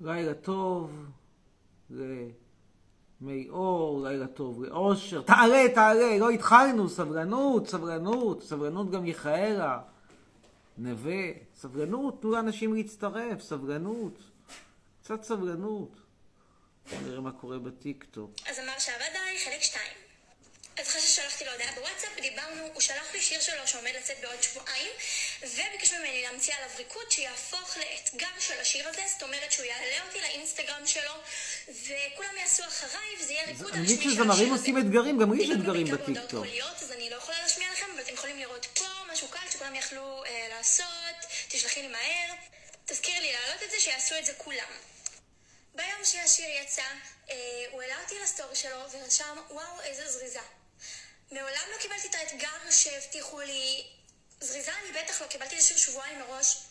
לילה טוב למי אור, לילה טוב לאושר. תעלה, תעלה, לא התחלנו, סבלנות, סבלנות, סבלנות גם מיכאלה. נווה, סבלנות, תנו לאנשים להצטרף, סבלנות. קצת סבלנות. נראה מה קורה בטיקטוק. אז אמר שעבד עליי חלק 2. אז אחרי ששלחתי לו הודעה בוואטסאפ, דיברנו, הוא שלח לי שיר שלו שעומד לצאת בעוד שבועיים, וביקש ממני להמציא עליו ריקוד שיהפוך לאתגר של השיר הזה, זאת אומרת שהוא יעלה אותי לאינסטגרם שלו, וכולם יעשו אחריי, וזה יהיה ריקוד אני מבין שזמרים עושים אתגרים, גם לי יש אתגרים בטיקטוק. אז אני לא יכולה להשמיע לכם, אבל אתם יכולים לראות פה משהו קל שכולם יכלו אה, לעשות, תשלחי לי מהר, תזכירי לי להעלות את זה, שיעשו את זה כולם. ביום שהשיר יצא, אה, הוא העלה אותי לסטורי שלו ורשם, וואו, איזה זריזה. מעולם לא קיבלתי את האתגר שהבטיחו לי. זריזה אני בטח לא קיבלתי השיר שבועיים מראש.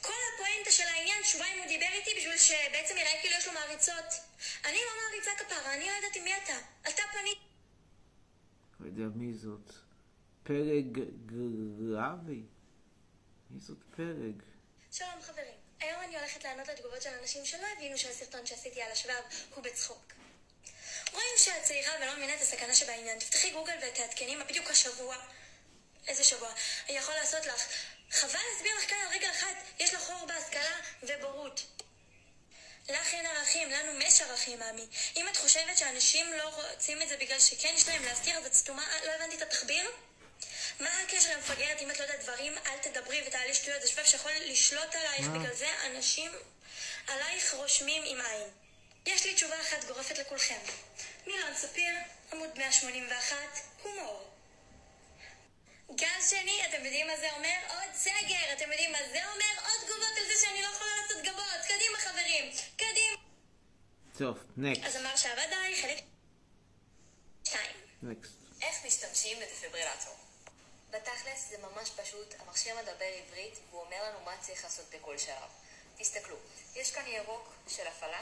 כל הפואנטה של העניין, שבועיים הוא דיבר איתי בשביל שבעצם יראה כאילו יש לו מעריצות. אני לא מעריצה כפרה, אני לא יודעת עם מי אתה. אתה פנית... לא יודע מי זאת. פלג גרבי? מי זאת פלג? שלום חברים. היום אני הולכת לענות לתגובות של אנשים שלא הבינו שהסרטון שעשיתי על השבב הוא בצחוק. רואים שאת צעירה ולא מבינה את הסכנה שבעניין. תפתחי גוגל ותעדכני מה בדיוק השבוע. איזה שבוע? אני יכול לעשות לך. חבל להסביר לך כאן על רגע אחד. יש לך חור בהשכלה ובורות. לך אין ערכים, לנו יש ערכים, מאמי. אם את חושבת שאנשים לא רוצים את זה בגלל שכן יש להם להסתיר, אז את סתומה, לא הבנתי את התחביר? מה הקשר למפגרת אם את לא יודעת דברים? אל תדברי ותעלי שטויות. זה שבב שיכול לשלוט עלייך, בגלל זה אנשים עלייך רושמים עם עין. יש לי תשובה אחת גורפת לכולכם. מילון ספיר, עמוד 181, הומור. גל שני, אתם יודעים מה זה אומר? עוד סגר. אתם יודעים מה זה אומר? עוד תגובות על זה שאני לא יכולה לעשות גבות. קדימה חברים, קדימה. טוב, נקסט. אז אמר שעבד עליי חלק... שתיים. נקסט. איך משתמשים בדפיברילטור? בתכלס זה ממש פשוט, המכשיר מדבר עברית והוא אומר לנו מה צריך לעשות בכל שלב. תסתכלו, יש כאן ירוק של הפעלה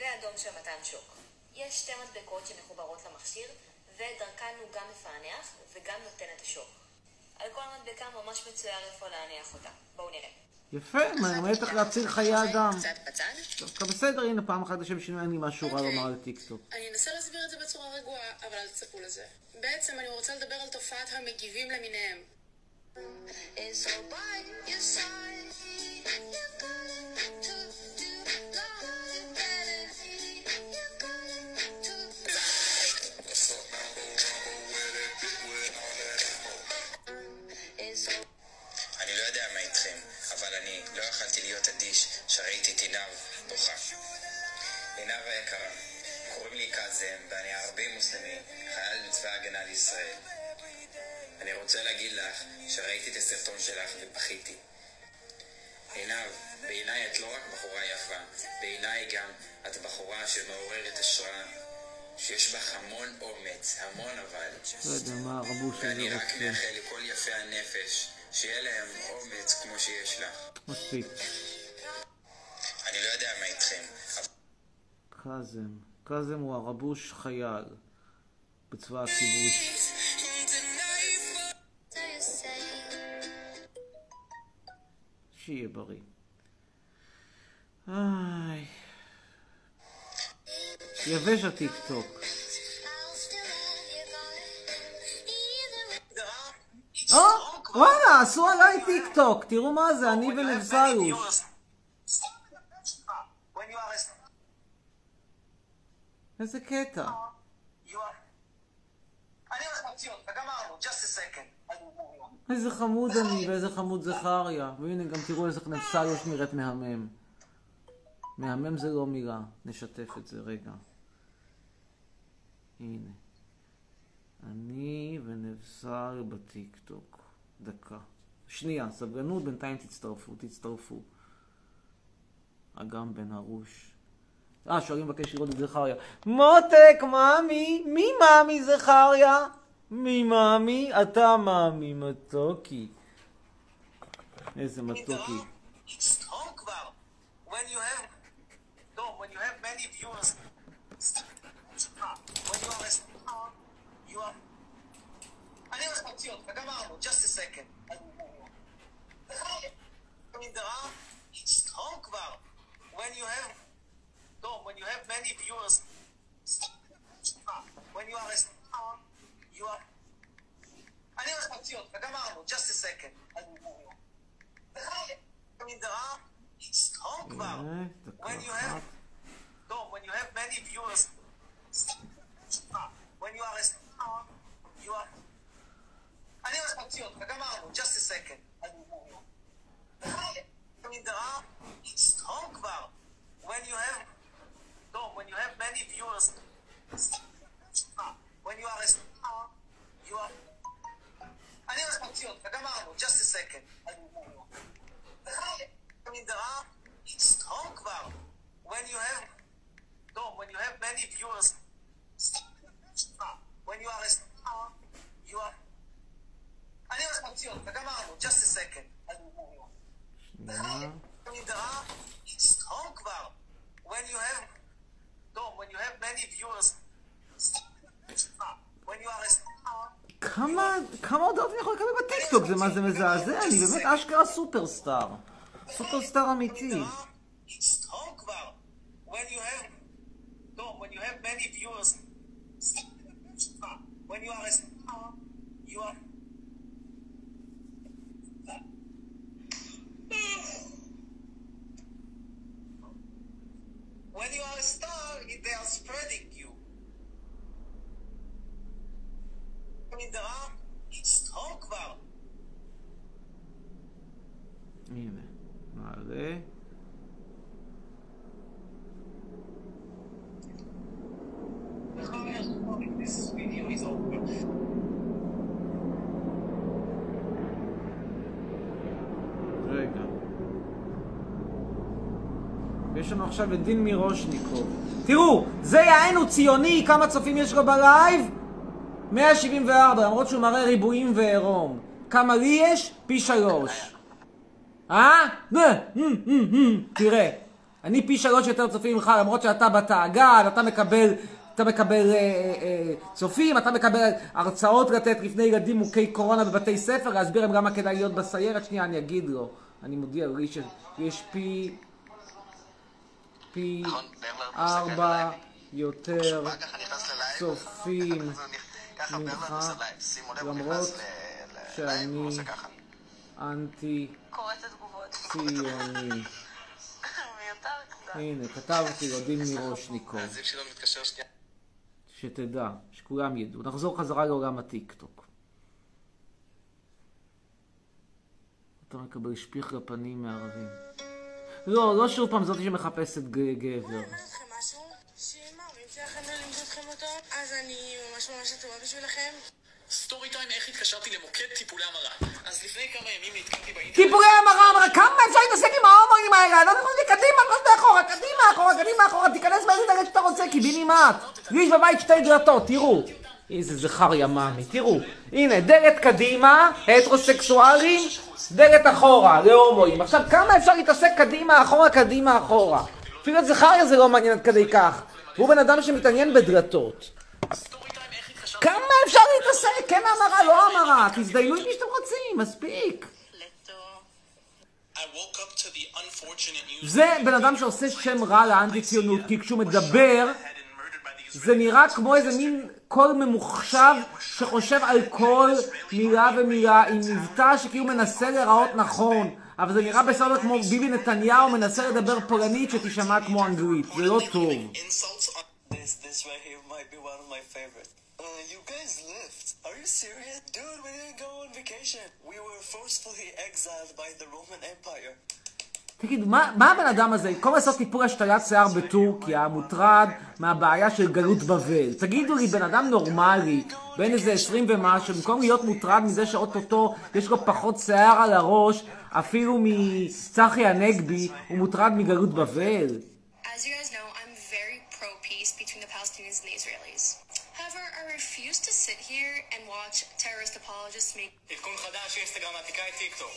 ואדום של מתן שוק. יש שתי מדבקות שמחוברות למכשיר ודרכן הוא גם מפענח וגם נותן את השוק. על כל מדבקה ממש מצויר איפה להניח אותה. בואו נראה. יפה, מלמד איך להציל חיי אדם. דווקא בסדר, הנה פעם אחת לשם שינוי אין לי משהו רע אוקיי. לומר על טיקטוק. אני אנסה להסביר את זה בצורה רגועה, אבל אל תצפו לזה. בעצם אני רוצה לדבר על תופעת המגיבים למיניהם. אני אבל אני לא יכלתי להיות אדיש שראיתי את עינב בוכה. עינב היקרה, קוראים לי קאזם ואני ערבי מוסלמי, חייל בצבא ההגנה לישראל. אני רוצה להגיד לך שראיתי את הסרטון שלך ובכיתי. עינב, בעיניי את לא רק בחורה יפה, בעיניי גם את בחורה שמעוררת השראה, שיש בך המון אומץ, המון אבל. לא יודע מה הרבוש הזה ואני רק רוצה. מאחל לכל יפי הנפש שיהיה להם אומץ כמו שיש לך. מספיק. אני לא יודע מה איתכם, קאזם. קאזם הוא הרבוש חייל בצבא הכיבוש. שיהיה בריא. איי. יבש הטיקטוק. וואלה, עשו עליי טיקטוק, תראו מה זה, אני a איזה קטע. איזה חמוד אני ואיזה חמוד זכריה. והנה גם תראו איזה נפסליוש נראית מהמם. מהמם זה לא מילה. נשתף את זה רגע. הנה. אני ונבסל בטיקטוק. דקה. שנייה, סבלנות, בינתיים תצטרפו, תצטרפו. אגם בן ארוש. אה, שואלים מבקש לראות את זכריה. מותק, מאמי, מי מאמי זכריה? מי מאמי? אתה מאמי מתוקי. איזה מתוקי. חלילה נוציא אותך, גמרנו, just a second. in the arm, strong כבר. When you have, no, when you have many viewers, when you are a star, you are... אני הולך להוציא אותך, גמרנו, just a second. in the arm, strong כבר. When you have, no, when you have many viewers, זה מזעזע? אני באמת אשכרה סופרסטאר. סופרסטאר אמיתי. it's strong כבר. When you have, לא, when you have many viewers, when you are a star, you are... When you are a star, they are spreading you. I mean, there are, it's strong כבר. הנה, נעלה. This video is over. רגע. יש לנו עכשיו את דין מירושניקוב. תראו, זה יענו ציוני, כמה צופים יש לו בלייב? 174, למרות שהוא מראה ריבועים ועירום. כמה לי יש? פי שלוש. אה? תראה, אני פי שלוש יותר צופים ממך, למרות שאתה בתאגד, אתה מקבל... אתה מקבל אה, אה, צופים, אתה מקבל הרצאות לתת לפני ילדים מוכי קורונה בבתי ספר, להסביר להם למה כדאי להיות בסיירת. שנייה, אני אגיד לו. אני מודיע לי שיש פי... פי נכון, מסתכל ארבע. יותר צופים ממך, למרות שאני-. אנטי. ציוני. הנה, כתבתי שלא מתקשר שנייה. שתדע, שכולם ידעו. נחזור חזרה לעולם הטיקטוק. אתה מקבל שפיך לפנים מערבים. לא, לא שוב פעם זאתי שמחפשת גבר. אני אומרת לכם משהו, שאם ההורים שלכם לא לימדו אתכם אותו, אז אני ממש ממש טובה בשבילכם. סטורי טיים איך התקשרתי למוקד טיפולי המרה. אז לפני כמה ימים נתקלתי באינטרנט. טיפולי המרה, אמרה, כמה אפשר להתעסק עם ההומואים האלה? לא נכנסים קדימה, לא אחורה, קדימה, אחורה, קדימה, אחורה, תיכנס באיזה דלת שאתה רוצה, קיבינימט. לי יש בבית שתי דלתות, תראו. איזה זכר יממי, תראו. הנה, דלת קדימה, הטרוסקסואלים, דלת אחורה, להומואים. עכשיו, כמה אפשר להתעסק קדימה, אחורה, קדימה, אחורה? אפילו את זכריה זה לא מעניין עד כדי כך. הוא בן אדם שמתעניין בדלתות. כמה אפשר להתעסק? כן המרה, לא המרה. תזדיינו עם מי שאתם רוצים, מספיק. זה בן אדם שעושה שם רע לאנטי ציונות, כי כשהוא מדבר, זה נראה כמו איזה מין קול ממוחשב שחושב על כל מילה ומילה עם מבטא שכאילו מנסה להיראות נכון, אבל זה נראה בסדר כמו ביבי נתניהו מנסה לדבר פולנית שתישמע כמו אנגלית, זה לא טוב. Uh? Dude, we didn't go on vacation. We were forcefully exiled by the Roman Empire. תגיד, מה, מה הבן אדם הזה, במקום לעשות טיפול השתלת שיער בטורקיה, מוטרד מהבעיה של גלות בבל? תגידו לי, בן אדם נורמלי, בן איזה עשרים ומשהו, במקום להיות מוטרד מזה שאו-טו-טו יש לו פחות שיער על הראש, אפילו מצחי הנגבי, הוא מוטרד מגלות בבל? As you guys know, I'm very pro-peace between the Palestinians and the Israelis. However, I refuse to sit here and watch terrorist apologists make עדכון חדש, אינסטגרם מעתיקה את טיק טוק.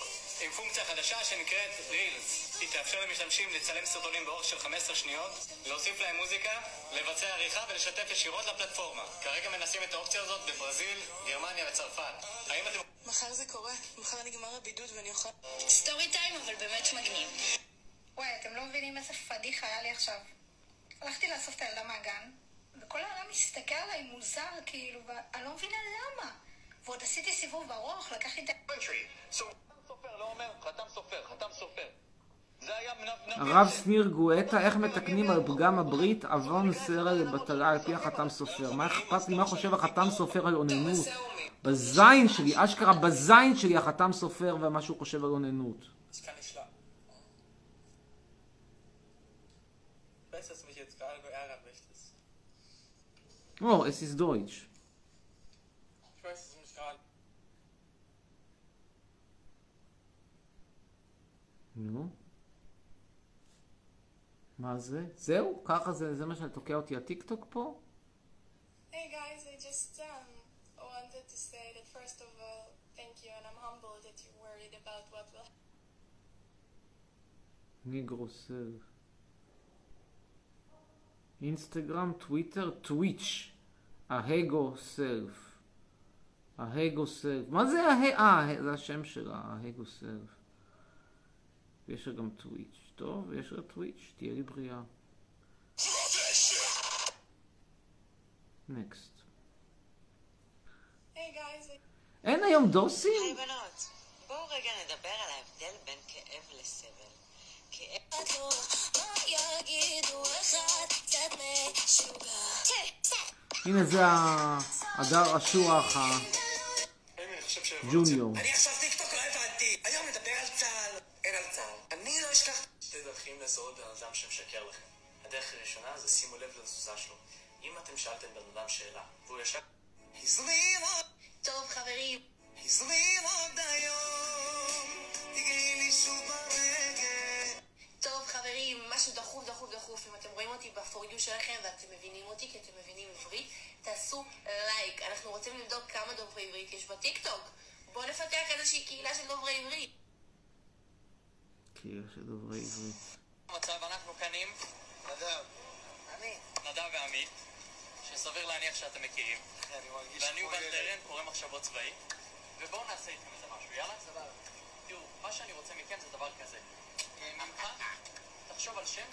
עם פונקציה חדשה שנקראת Reels. היא תאפשר למשתמשים לצלם סרטונים באורך של 15 שניות, להוסיף להם מוזיקה, לבצע עריכה ולשתף ישירות לפלטפורמה. כרגע מנסים את האופציה הזאת בברזיל, גרמניה וצרפת. האם אתם... מחר זה קורה, מחר נגמר הבידוד ואני אוכל... story time, אבל באמת מגניב. וואי, אתם לא מבינים איזה פדיחה היה לי עכשיו. הלכתי לאסוף את הילדה מהגן, וכל העולם מסתכל עליי מוזר, כאילו, ואני לא מבינה למה. ועוד עשיתי סיבוב ארוך, לקחתי את ה... חתם סופר לא אומר חתם סופר, חתם סופר. הרב שניר גואטה, איך מתקנים על פגם הברית עוון סרע לבטלה על פי החתם סופר? מה אכפת לי מה חושב החתם סופר על אוננות? בזין שלי, אשכרה בזין שלי החתם סופר ומה שהוא חושב על אוננות. Schlafen. Ich מה זה? זהו? ככה זה, זה מה שתוקע אותי הטיקטוק פה? Hey guys, I just um, wanted to say that first of all, thank you, and I'm humbled that you're worried about what will ניגרו סלף. אינסטגרם, טוויטר, טוויץ'. ההגו סלף. ההגו סלף. מה זה הה... אה, זה השם שלה, ההגו סלף. ויש לה גם טוויץ'. טוב, יש לה טוויץ', תהיה לי בריאה. נקסט. Hey guys, I אין היום דוסים? היי בנות, בואו רגע נדבר על ההבדל בין כאב לסבל. כאב... הנה זה הדר אשוח. הג'וניור. אני עכשיו לזהות בן אדם שמשקר לכם. הדרך הראשונה זה שימו לב לתזוזה שלו. אם אתם שאלתם בן אדם שאלה, והוא ישר... הזמין עוד, טוב, חברים, הזמין עוד היום. תגעי לי שוב ברגל. טוב, חברים, משהו דחוף, דחוף, דחוף. אם אתם רואים אותי you שלכם ואתם מבינים אותי כי אתם מבינים עברית, תעשו לייק. אנחנו רוצים לבדוק כמה דוברי עברית יש בטיקטוק. בואו נפתח איזושהי קהילה של דוברי עברית. קהילה של דוברי עברית. מצב אנחנו עם נדב. נדב ועמית, שסביר להניח שאתם מכירים. ואני ילד. טרן, קורא מחשבות צבאי, ובואו נעשה איתכם איזה משהו, יאללה? סבבה. תראו, מה שאני רוצה מכם זה דבר כזה. ממך, תחשוב על שם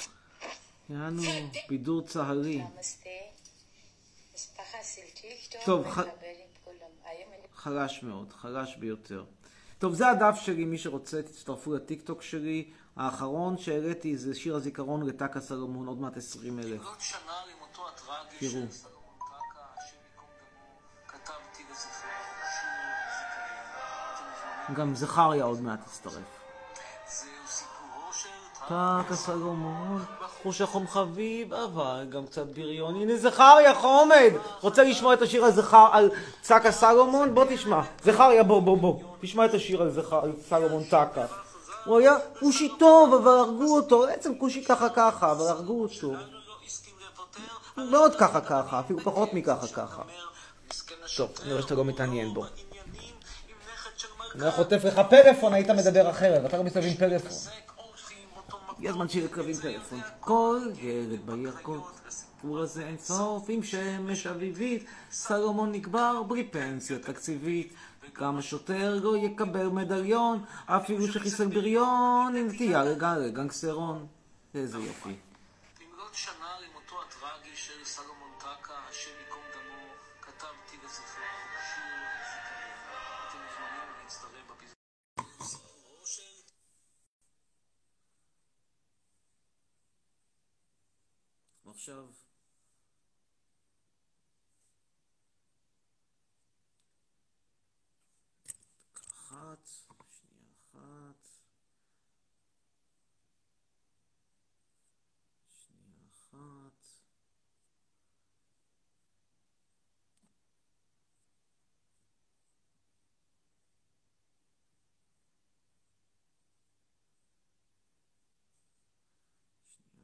יענו, בידור צה"לי. נמסטה, משפחה של טיקטוק, טוב, חלש מאוד, חלש ביותר. טוב, זה הדף שלי, מי שרוצה, תצטרפו לטיקטוק שלי. האחרון שהעליתי זה שיר הזיכרון לטקה סלומון, עוד מעט 20 אלף. תראו. גם זכריה עוד מעט יצטרף. טקה סלומון, חוש החום חביב, אבל גם קצת בריון. הנה זכריה חומד! רוצה לשמוע את השיר על זכר, על צקה סלומון? בוא תשמע. זכריה, בוא, בוא, בוא. תשמע את השיר על זכר, על סלומון טקה. הוא היה כושי טוב, אבל הרגו אותו. בעצם כושי ככה ככה, אבל הרגו אותו. מאוד ככה ככה, אפילו פחות מככה ככה. טוב, אני רואה שאתה לא מתעניין בו. אני חוטף לך פלאפון, היית מדבר אחרת, אתה לא מסתובב עם פלאפון. הגיע הזמן שיהיה קרבים טלפון. כל ילד בירקות, הסיפור הזה אין סוף עם שמש אביבית, סלומון נקבר בלי פנסיה תקציבית. גם השוטר לא יקבל מדליון, אפילו שחיסל בריון, עם נטייה לגל גנגסרון. איזה יופי. עכשיו... אחת, שנייה אחת. שנייה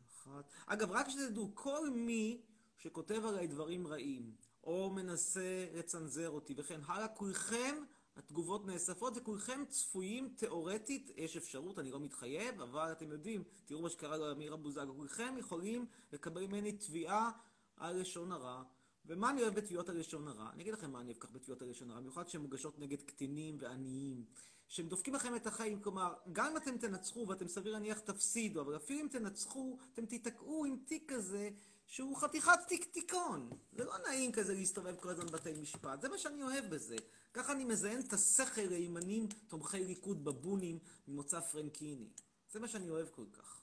אחת. אחת. אגב, רק שתדעו, כל מי שכותב עליי דברים רעים, או מנסה לצנזר אותי וכן הלאה, כולכם, התגובות נאספות וכולכם צפויים תיאורטית, יש אפשרות, אני לא מתחייב, אבל אתם יודעים, תראו מה שקרה לאמיר אבוזגו, כולכם יכולים לקבל ממני תביעה על לשון הרע. ומה אני אוהב בתביעות על לשון הרע? אני אגיד לכם מה אני אוהב כך בתביעות על לשון הרע, במיוחד שהן מוגשות נגד קטינים ועניים. שהם דופקים לכם את החיים, כלומר, גם אם אתם תנצחו, ואתם סביר להניח תפסידו, אבל אפילו אם תנצחו, אתם תיתקעו עם תיק כזה, שהוא חתיכת תיק תיקון. זה לא נעים כזה להסתובב כל הזמן בבתי משפט, זה מה שאני אוהב בזה. ככה אני מזיין את השכל לימנים, תומכי ליכוד בבונים, ממוצא פרנקיני. זה מה שאני אוהב כל כך.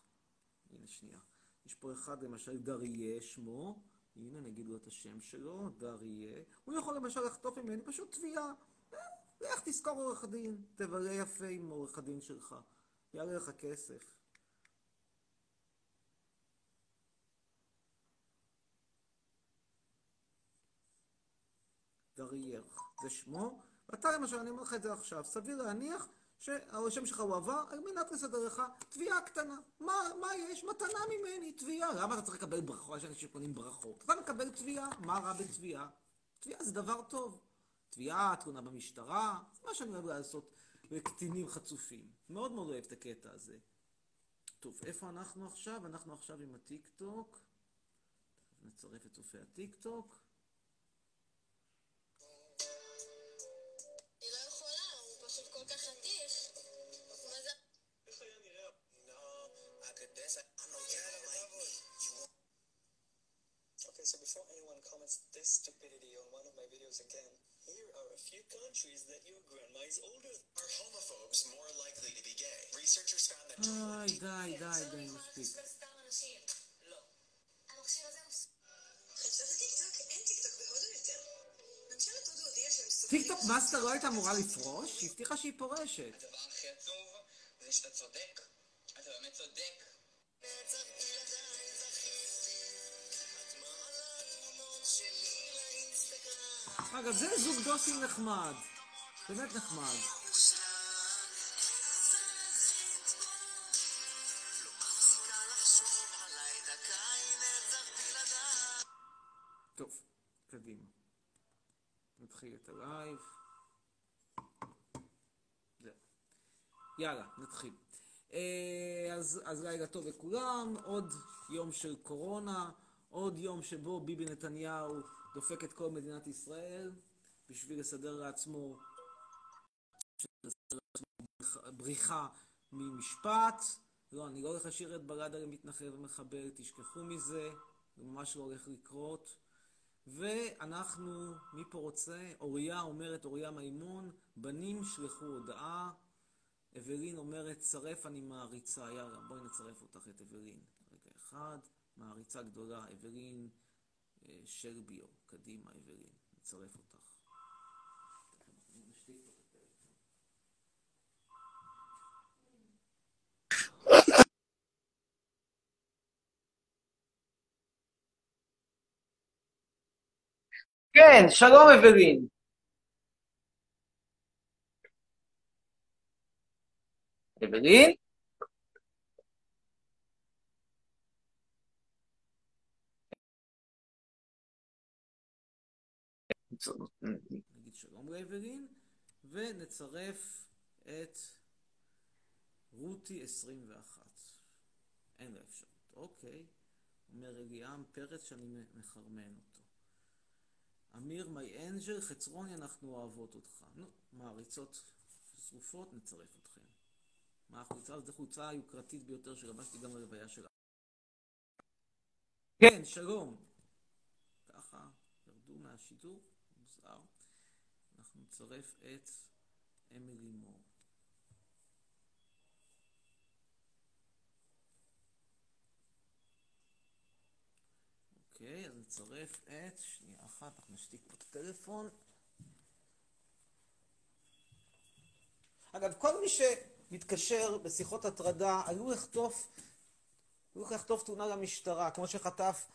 הנה שנייה. יש פה אחד למשל דריה שמו, הנה נגיד לו את השם שלו, דריה. הוא יכול למשל לחטוף ממני פשוט תביעה. לך תשכור עורך דין, תבלה יפה עם עורך הדין שלך, יעלה לך כסף. דרייר, זה שמו, ואתה למשל, אני אומר לך את זה עכשיו, סביר להניח שהשם שלך הוא עבר על מנת לסדר לך תביעה קטנה. מה, מה יש? מתנה ממני, תביעה. למה אתה צריך לקבל ברכות? יש אנשים שקונים ברכות. אתה מקבל תביעה, מה רע בתביעה? תביעה זה דבר טוב. תביעה, תלונה במשטרה, מה שאני אוהב לעשות לקטינים חצופים. מאוד מאוד אוהב את הקטע הזה. טוב, איפה אנחנו עכשיו? אנחנו עכשיו עם הטיק טוק. נצרף את צופי הטיק countries that your grandma is older. Are homophobes more likely to be gay? Researchers found that די, די, די, די, מספיק. TikTok Master לא הייתה אמורה לפרוש? היא הבטיחה שהיא פורשת. הדבר הכי עצוב זה שאתה צודק. אגב, זה זוג דוסים נחמד. באמת נחמד. טוב, קדימה. נתחיל את הלייב. יאללה, נתחיל. אה, אז, אז לילה טוב לכולם, עוד יום של קורונה, עוד יום שבו ביבי נתניהו דופק את כל מדינת ישראל בשביל לסדר לעצמו, לסדר לעצמו בריחה ממשפט. לא, אני לא הולך לשיר את בלדה למתנחל ומחבל, תשכחו מזה, זה ממש לא הולך לקרות. ואנחנו, מי פה רוצה? אוריה אומרת, אוריה מימון, בנים שלחו הודעה. אברין אומרת, צרף אני מעריצה. יאללה, בואי נצרף אותך את אברין. רגע אחד, מעריצה גדולה, אברין אה, שלביו. קדימה, אברין, נצרף אותך. כן, שלום אברין. אברין? נגיד שלום לאברין, ונצרף את רותי 21. אין לה אפשרות, אוקיי. אומר אליעם פרץ שאני מחרמן אותו. אמיר מי אנג'ל, חצרוני, אנחנו אוהבות אותך. נו, מעריצות שרופות, נצרף אתכם. מה החולצה? זו חולצה היוקרתית ביותר שלבשתי גם ללוויה שלה. כן, שלום. ככה, ירדו מהשידור, נצרף את אמילי מור. אוקיי, אז נצרף את, שנייה אחת, אנחנו נשתיק פה את הטלפון. אגב, כל מי שמתקשר בשיחות הטרדה, עלול לחטוף, עלול לחטוף תאונה למשטרה, כמו שחטף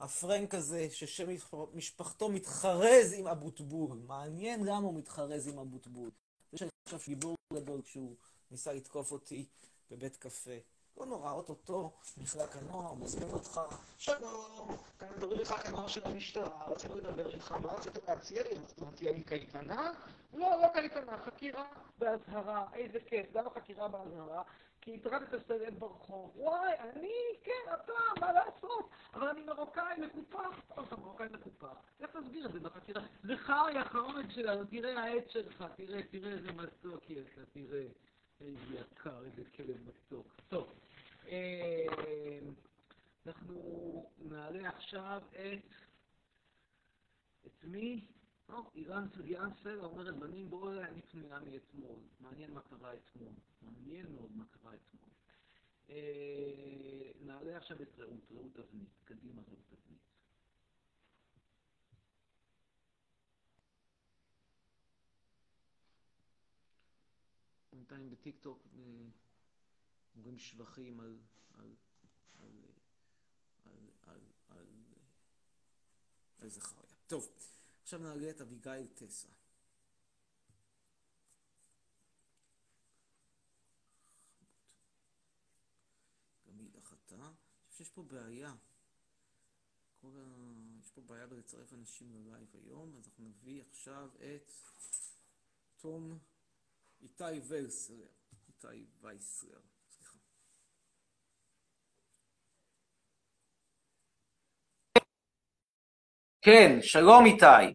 הפרנק הזה, ששם משפחתו מתחרז עם אבוטבול. מעניין למה הוא מתחרז עם אבוטבול. זה שאני חושב גיבור גדול כשהוא ניסה לתקוף אותי בבית קפה. לא נורא, אוטוטו, מחלק הנוער, מזמין אותך, שלום, כאן מדברים לך כנוער של המשטרה, רצינו לדבר איתך, מה רצית להציע לי? רציתי לי קייטנה? לא, לא קייטנה, חקירה באזהרה, איזה כיף, למה חקירה באזהרה? כי הטרדת סטודנט ברחוב. וואי, אני, כן, אתה, מה לעשות? אבל אני מרוקאי מקופח. או, אתה מרוקאי מקופח. איך תסביר את זה בחקירה? זה חי, החרומק שלנו, תראה העט שלך, תראה, תראה איזה מסוק יש לך, תראה. איזה יקר, איזה כלב מתוק. טוב, אנחנו נעלה עכשיו את... את מי? או, אילן סוגיאן סלע אומרת, בנים בואו אליי, אני פנויה מאתמול. מעניין מה קרה אתמול. מעניין מאוד מה קרה אתמול. נעלה עכשיו את רעות, רעות אבנית. קדימה, רעות אבנית. בינתיים בטיקטוק אה, אומרים שבחים על, על, על, על, על, על, על זכריה. טוב, עכשיו נעלה את אביגיל טסה. גם היא דחתה. אני חושב שיש פה בעיה. כל ה... יש פה בעיה בלצרף אנשים ללייב היום, אז אנחנו נביא עכשיו את תום איתי וייסלר. איתי וייסלר, סליחה. כן, שלום איתי.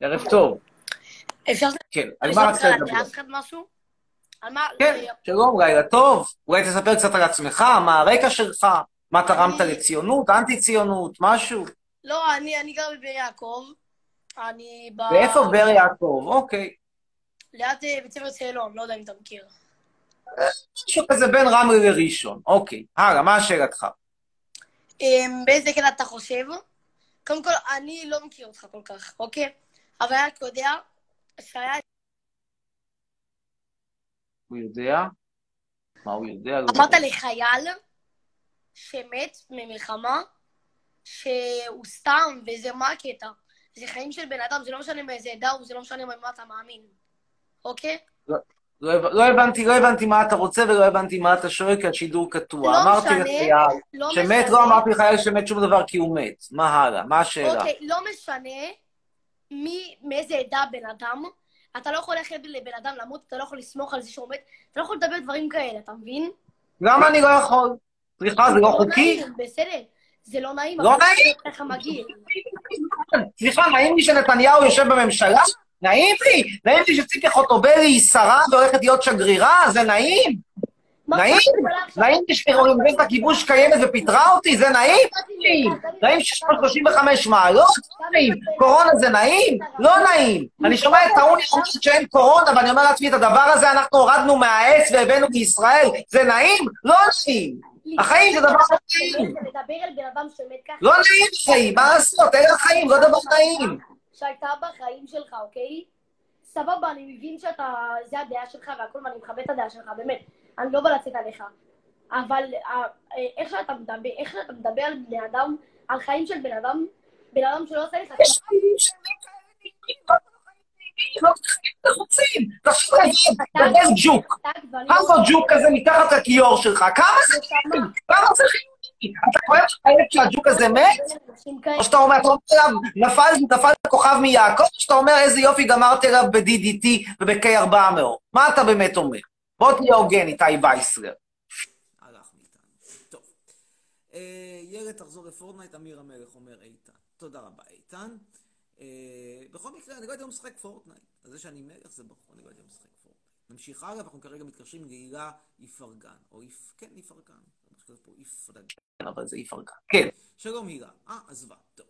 ערב טוב. אפשר כן, על מה רצית לדבר? קצת משהו? כן, שלום, לילה טוב. אולי תספר קצת על עצמך, מה הרקע שלך, מה תרמת לציונות, אנטי-ציונות, משהו. לא, אני אני גר בבאר יעקב. אני ב... ואיפה באר יעקב? אוקיי. ליד אה, בית ספר צאלון, לא יודע אם אתה מכיר. משהו כזה בין רמלה לראשון. אוקיי, הלאה, מה שאלתך? באיזה קטע אתה חושב? קודם כל, אני לא מכיר אותך כל כך, אוקיי? אבל רק יודע שהיה... הוא יודע? מה הוא יודע? לא אמרת. לחייל שמת ממלחמה, שהוא סתם, וזה מה הקטע? זה חיים של בן אדם, זה לא משנה מאיזה עדה הוא, זה לא משנה במה אתה מאמין, אוקיי? לא לא הבנתי, לא הבנתי מה אתה רוצה ולא הבנתי מה אתה שואל, כי השידור קטוע. לא אמרתי משנה, לחייל לא שמת, משנה. לא אמרתי לחייל שמת שום דבר כי הוא מת. מה הלאה? מה השאלה? אוקיי, לא משנה מי, מאיזה עדה בן אדם, אתה לא יכול ללכת לבן אדם למות, אתה לא יכול לסמוך על זה שהוא מת, אתה לא יכול לדבר דברים כאלה, אתה מבין? למה אני לא יכול? סליחה, זה לא חוקי? נעים, בסדר, זה לא נעים, לא נעים. סליחה, נעים לי שנתניהו יושב בממשלה? נעים לי? נעים לי שציפי חוטובלי היא שרה והולכת להיות שגרירה? זה נעים? נעים? נעים לי שאוניברסיטת הכיבוש קיימת ופיטרה אותי? זה נעים? נעים שיש פה 35 מעלות? נעים. קורונה זה נעים? לא נעים. אני שומע את טעוני אומרת שאין קורונה, ואני אומר לעצמי, את הדבר הזה אנחנו הורדנו מהעץ והבאנו לישראל. זה נעים? לא נעים. החיים זה דבר נעים. לא נעים חיים, מה לעשות? אלה החיים, לא דבר נעים. שהייתה בחיים שלך, אוקיי? סבבה, אני מבין שאתה, זה הדעה שלך והכל, ואני מכבד את הדעה שלך, באמת. אני לא בא לצאת עליך. אבל אה, אה, איך שאתה מדבר, איך שאתה מדבר על בני אדם, על חיים של בן אדם, בן אדם שלא עושה לך... יש חיים שהם לא לחוצים. תחשוב לבד, גדל ג'וק. מה זה ג'וק כזה מתחת לכיור שלך? כמה זה חיוני? כמה זה חיוני? אתה חושב שהילד שהג'וק הזה מת? או שאתה אומר, אתה אומר נפל, נפל כוכב מיעקב, או שאתה אומר, איזה יופי, גמרתי עליו ב-DDT וב-K400. מה אתה באמת אומר? בוא תהיה הוגן, איתי וייסלר. הלך מאיתנו. טוב. אה, ילד תחזור לפורטנייט, אמיר המלך אומר איתן. תודה רבה, איתן. אה, בכל מקרה, אני לא יודע אם משחק פורטנייט. אז זה שאני מלך זה ברור, אני לא יודע אם משחק פורטנייט. נמשיך הלאה, אנחנו כרגע מתקשרים להילה איפרגן. או איפ... כן, איפרגן. איפרגן, אבל זה איפרגן. כן. שלום הילה. אה, עזבה. טוב.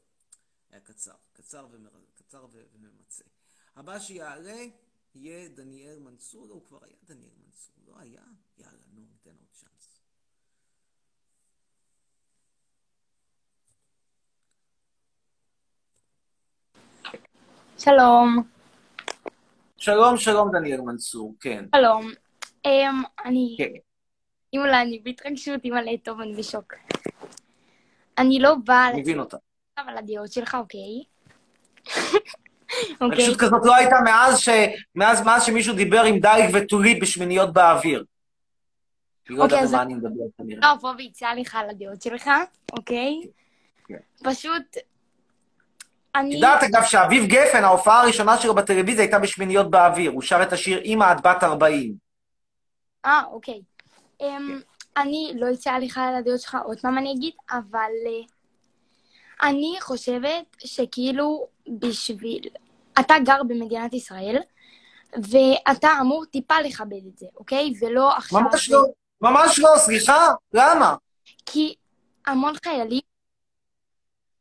היה קצר. קצר, ומר... קצר ו... וממצה. הבא שיעלה יהיה דניאל מנסור. לא, הוא כבר היה דניאל מנסור. לא היה? יאללה, נו, ניתן עוד צ'אנס. שלום. שלום, שלום, דניאל מנסור. כן. שלום. אמ, אני... כן. אימא'לה, אני בהתרגשות, אימא'לה, טוב, אני בשוק. אני לא באה אני מבין אותה. על הדעות שלך, אוקיי? פשוט כזאת לא הייתה מאז ש... מאז, מאז שמישהו דיבר עם דייג וטולית בשמיניות באוויר. היא לא אוקיי, יודעת על מה אני מדבר כנראה. לא, אבוא ויצא לך על הדעות שלך, אוקיי? כן. פשוט... אני... יודעת אגב שאביב גפן, ההופעה הראשונה שלו בטלוויזיה הייתה בשמיניות באוויר. הוא שר את השיר "אמא את בת 40". אה, אוקיי. כן. אני לא אצא לך על הדעות שלך, עוד פעם אני אגיד, אבל אה, אני חושבת שכאילו בשביל... אתה גר במדינת ישראל, ואתה אמור טיפה לכבד את זה, אוקיי? ולא עכשיו... ממש לא, ממש לא, סליחה, למה? כי המון חיילים...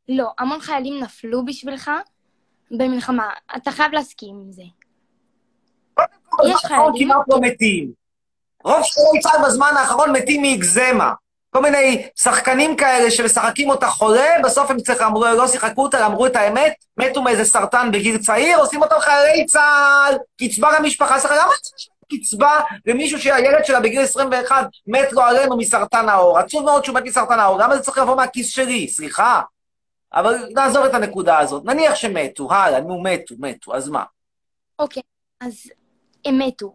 לא, המון חיילים נפלו בשבילך במלחמה. אתה חייב להסכים עם זה. יש בזמן האחרון חיילים... כמעט לא מתים. רוב חיילי צה"ל בזמן האחרון מתים מאגזמה. כל מיני שחקנים כאלה שמשחקים אותה חולה, בסוף הם צריך, אמרו, לא שיחקו אותה, אמרו את האמת, מתו מאיזה סרטן בגיל צעיר, עושים אותם חיילי צה"ל, קצבה למשפחה, סליחה, למה צריך קצבה למישהו שהילד שלה בגיל 21 מת לו עלינו מסרטן העור? עצוב מאוד שהוא מת מסרטן העור, למה זה צריך לבוא מהכיס שלי? סליחה. אבל נעזוב את הנקודה הזאת. נניח שמתו, הלאה, נו, מתו, מתו, אז מה? אוקיי, אז הם מתו,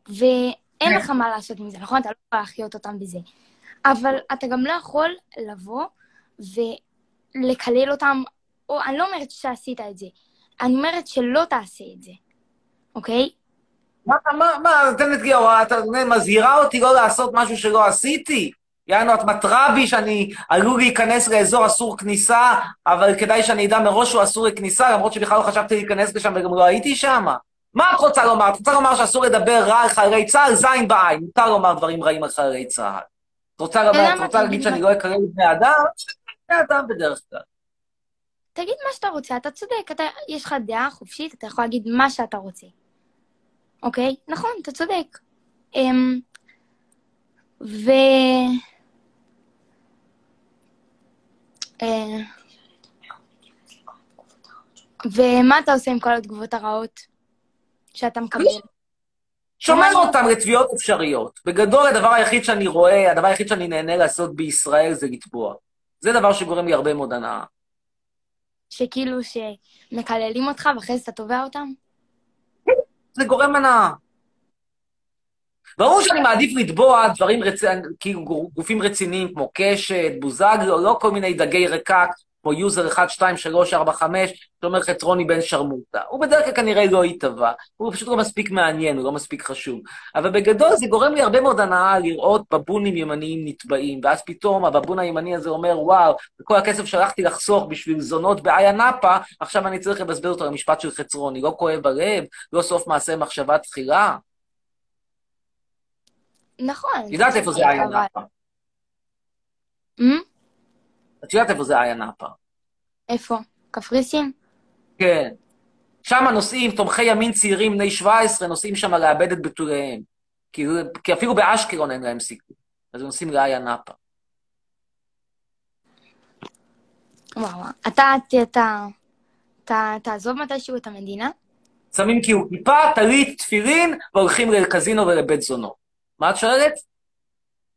ואין לך מה לעשות עם זה, נכון? אתה לא יכול להחיות אותם בזה. אבל אתה גם לא יכול לבוא ולקלל אותם, או אני לא אומרת שעשית את זה, אני אומרת שלא תעשה את זה, אוקיי? מה, מה, מה, נותנת לי הוראה, אתה מזהירה אותי לא לעשות משהו שלא עשיתי? יענו, את מתרה בי שאני עלול להיכנס לאזור אסור כניסה, אבל כדאי שאני אדע מראש שהוא אסור לכניסה, למרות שבכלל לא חשבתי להיכנס לשם וגם לא הייתי שם. מה את רוצה לומר? את רוצה לומר שאסור לדבר רע על חיילי צה"ל? זין בעין. מותר לומר דברים רעים על חיילי צה"ל. את רוצה לומר, את רוצה להגיד שאני לא אקרב בני אדם? בני אדם בדרך כלל. תגיד מה שאתה רוצה, אתה צודק, אתה, יש לך דעה חופשית, אתה יכול להגיד מה שאתה רוצה. אוקיי? נכון, אתה צודק. אמ... ו... אה, ומה אתה עושה עם כל התגובות הרעות שאתה מקבל? שומר אותם לתביעות אפשריות. בגדול, הדבר היחיד שאני רואה, הדבר היחיד שאני נהנה לעשות בישראל זה לתבוע. זה דבר שגורם לי הרבה מאוד הנאה. שכאילו שמקללים אותך ואחרי זה אתה תובע אותם? זה גורם הנאה. ברור שאני מעדיף לתבוע דברים, רצ... כאילו גופים רציניים כמו קשת, בוזגלו, לא כל מיני דגי רקק, כמו user 1, 2, 3, 4, 5, שאומר לך אתה רוני בן שרמוטה. הוא בדרך כלל כנראה לא ייתבע, הוא פשוט לא מספיק מעניין, הוא לא מספיק חשוב. אבל בגדול זה גורם לי הרבה מאוד הנאה לראות בבונים ימניים נתבעים, ואז פתאום הבבון הימני הזה אומר, וואו, כל הכסף שהלכתי לחסוך בשביל זונות באיה נאפה, עכשיו אני צריך לבזבז אותו למשפט של חצרוני. לא כואב בלב, לא סוף מעשה מחשבה תחילה. נכון. יודעת איפה זה איה נאפה. את יודעת איפה זה איה נאפה. איפה? קפריסין? כן. שם נוסעים, תומכי ימין צעירים בני 17, נוסעים שם לאבד את בתוליהם. כי, כי אפילו באשקלון אין להם סיכוי. אז נוסעים לאיה נאפה. וואו, אתה, אתה, אתה תעזוב מתישהו את המדינה? שמים כאילו כיפה, טלית, תפילין, והולכים לקזינו ולבית זונות. מה את שואלת?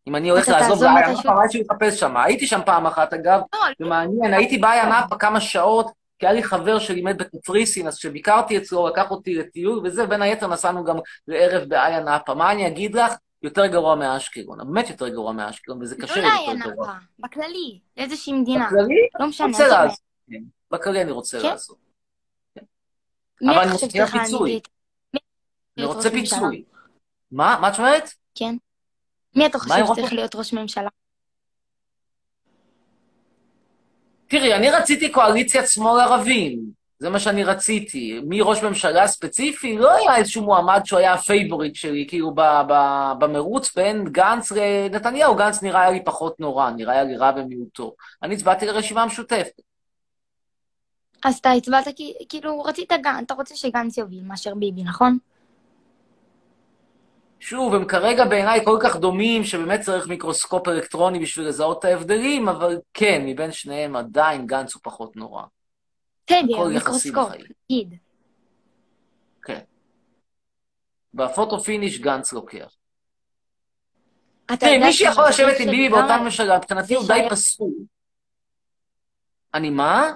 אם אני הולך לעזוב מה יש לי לחפש שם? הייתי שם פעם אחת, אגב, זה מעניין, הייתי באיה נאפה כמה שעות, כי היה לי חבר שלימד בקפריסין, אז כשביקרתי אצלו, לקח אותי לטיול וזה, בין היתר נסענו גם לערב באיה נאפה. מה אני אגיד לך? יותר גרוע מאשקלון, באמת יותר גרוע מאשקלון, וזה קשה לי יותר גרוע. לא לאיה בכללי, לאיזושהי מדינה. בכללי? לא משנה. רוצה לעזוב, כן. בכללי אני רוצה לעזוב. אבל אני רוצה פיצוי. אני רוצה פיצוי. מה? מה את שואלת? כן. מי אתה חושב שצריך להיות ראש ממשלה? תראי, אני רציתי קואליציית שמאל ערבים. זה מה שאני רציתי. מי ראש ממשלה ספציפי? לא היה איזשהו מועמד שהוא היה ה favorite שלי, כאילו במרוץ בין גנץ לנתניהו. גנץ נראה לי פחות נורא, נראה לי רע במיעוטו. אני הצבעתי לרשימה המשותפת. אז אתה הצבעת, כאילו, רצית גנץ, אתה רוצה שגנץ יוביל מאשר ביבי, נכון? שוב, הם כרגע בעיניי כל כך דומים, שבאמת צריך מיקרוסקופ אלקטרוני בשביל לזהות את ההבדלים, אבל כן, מבין שניהם עדיין גנץ הוא פחות נורא. בסדר, מיקרוסקופ, נגיד. כן. בפוטו פיניש גנץ לוקח. תראי, מי שיכול לשבת עם ביבי באותה ממשלה, מבחינתי הוא די פסול. אני מה?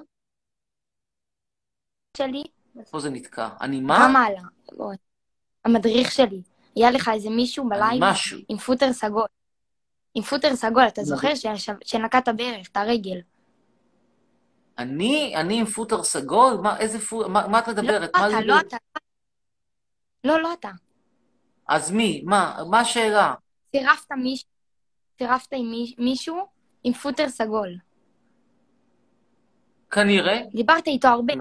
שלי. איפה זה נתקע? אני מה? המדריך שלי. היה לך איזה מישהו בלייב משהו. עם פוטר סגול. עם פוטר סגול, אתה זוכר שנקעת בערך את הרגל. אני? אני עם פוטר סגול? מה, איזה פוטר? מה, מה את מדברת? לא אתה, לא אתה. לא, לא אתה. אז מי? מה? מה השאלה? צירפת מישהו, צירפת עם מישהו עם פוטר סגול. כנראה. דיברת איתו הרבה,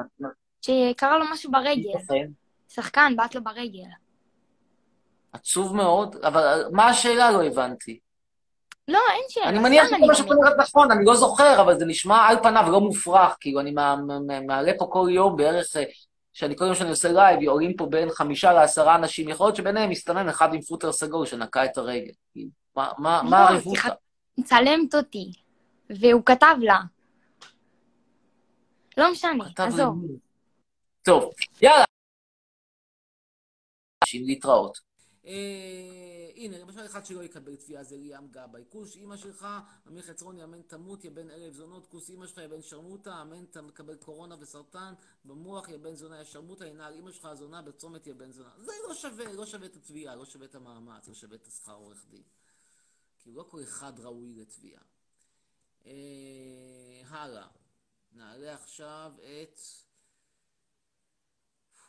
שקרה לו משהו ברגל. שחקן, בעט לו ברגל. עצוב מאוד, אבל מה השאלה לא הבנתי. לא, אין שאלה. אני מניח שכל מה שאת אומרת נכון, אני לא זוכר, אבל זה נשמע על פניו לא מופרך, כאילו אני מעלה פה כל יום בערך שאני כל יום שאני עושה לייב, עולים פה בין חמישה לעשרה אנשים, יכול להיות שביניהם מסתמן אחד עם פוטר סגול שנקע את הרגל. כאילו, מה, מה, לא, הרבותא? מצלמת אותי, והוא כתב לה. לא משנה, עזוב. טוב, יאללה. להתראות. אה, הנה, למשל אחד שלא יקבל תביעה זה ליאם גבאי. כוש אימא שלך, אמיר חצרוני, אמן תמות, יא בן אלף זונות, כוס אימא שלך, יא בן שרמוטה, אמן תקבל קורונה וסרטן, במוח, יא בן זונה, יא שרמוטה, ינעל אימא שלך הזונה, בצומת, יא בן זונה. זה לא שווה, לא שווה את התביעה, לא שווה את המאמץ, לא שווה את השכר עורך דין. כי לא כל אחד ראוי לתביעה. אה, הלאה. נעלה עכשיו את...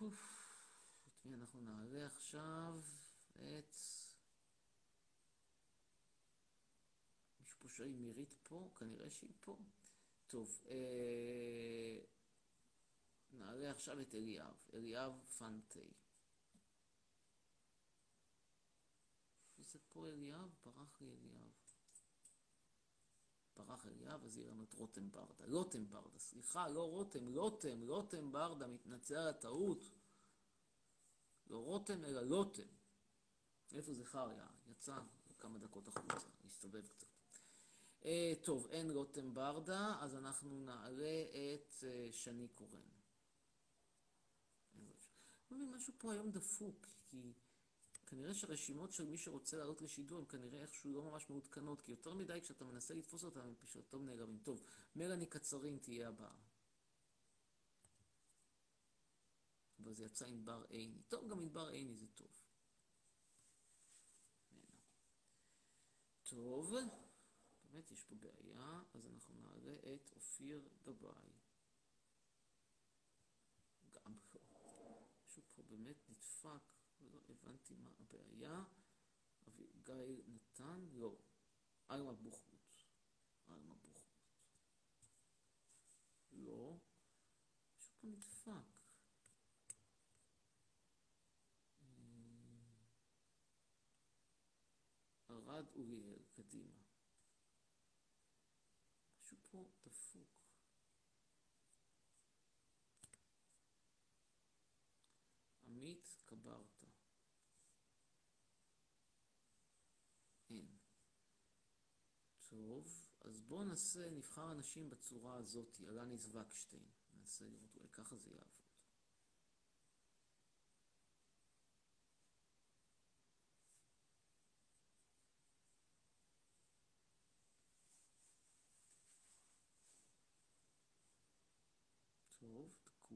את מי אנחנו נעלה עכשיו? את... מישהו פה אם מירית פה? כנראה שהיא פה. טוב, אה... נעלה עכשיו את אליאב. אליאב פנטי. זה פה אליאב? ברח לי אליאב. ברח אליאב, אז יהיה לנו את רותם ברדה. לוטם ברדה, סליחה, לא רותם, לוטם, לוטם ברדה, מתנצל על הטעות. לא רותם, אלא לוטם. איפה זכריה? יצא כמה דקות החוצה, הסתובב קצת. אה, טוב, אין רותם ברדה, אז אנחנו נעלה את אה, שני קורן. לא מבין, משהו פה היום דפוק, כי כנראה שהרשימות של מי שרוצה לעלות לשידור הן כנראה איכשהו לא ממש מעודכנות, כי יותר מדי כשאתה מנסה לתפוס אותם הם פשוט טוב נעלמים. טוב, מלאני קצרין תהיה הבאה. אבל זה יצא עם בר עיני. טוב, גם עם בר עיני זה טוב. טוב, באמת יש פה בעיה, אז אנחנו נעלה את אופיר גבאי. גם לא. משהו פה באמת נדפק, לא הבנתי מה הבעיה. אביגיל נתן, לא. עלמה בוחרוט. עלמה בוחרוט. לא. משהו פה נדפק. ארד אוריאל, קדימה. משהו פה דפוק. עמית קברטה. אין. טוב, אז בואו נעשה, נבחר אנשים בצורה הזאת, אלניס וקשטיין. ננסה לראות, אולי ככה זה יעבוד.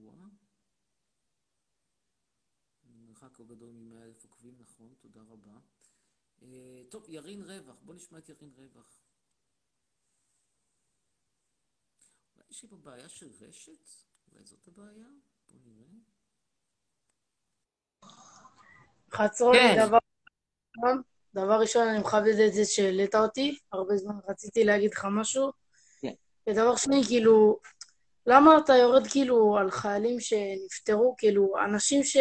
תקוע. מרחק לא גדול מ-100 אלף עוקבים, נכון, תודה רבה. אה, טוב, ירין רווח, בוא נשמע את ירין רווח. אולי יש לי פה בעיה של רשת? אולי זאת הבעיה? בוא נראה. חצרוני, כן. דבר דבר ראשון, אני מכבד את זה שהעלית אותי, הרבה זמן רציתי להגיד לך משהו. כן. ודבר שני, כאילו, למה אתה יורד כאילו על חיילים שנפטרו, כאילו, אנשים ש...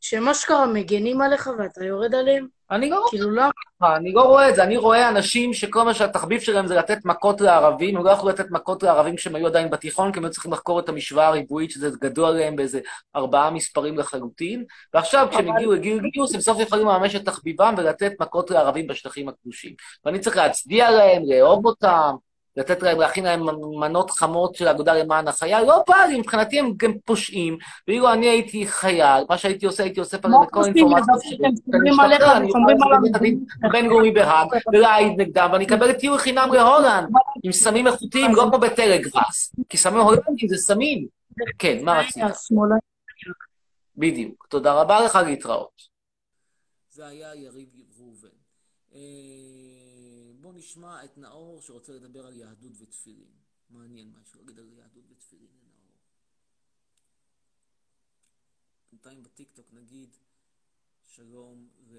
שמה שקרה מגנים עליך ואתה יורד עליהם? אני לא כאילו, למה? רואה, אני לא רואה את זה, אני רואה אנשים שכל מה שהתחביב שלהם זה לתת מכות לערבים, הם לא יכלו לתת מכות לערבים כשהם היו עדיין בתיכון, כי הם היו צריכים לחקור את המשוואה הריבועית, שזה גדול עליהם באיזה ארבעה מספרים לחלוטין, ועכשיו כשהם אבל- הגיעו לגיל גיוס, הם סוף יכולים לממש את תחביבם ולתת מכות לערבים בשטחים הכבושים. ואני צריך להצדיע להם, לאהוב אותם, לתת להם, להכין להם מנות חמות של האגודה למען החייל, לא בא לי, מבחינתי הם גם פושעים, ואילו אני הייתי חייל, מה שהייתי עושה, הייתי אוסף עליהם את כל? האינפורמציה אני אוכל הדין הבינלאומי בהאג, ולהעיד נגדם, ואני אקבל טיול חינם להולנד, עם סמים איכותיים, לא כמו בטלגראס, כי סמים הולנדים זה סמים. כן, מה רצית? בדיוק. תודה רבה לך, להתראות. זה היה יריב נשמע את נאור שרוצה לדבר על יהדות ותפילין. מעניין מה יש לו להגיד על יהדות ותפילין לנאור. בינתיים בטיקטוק נגיד שלום ל...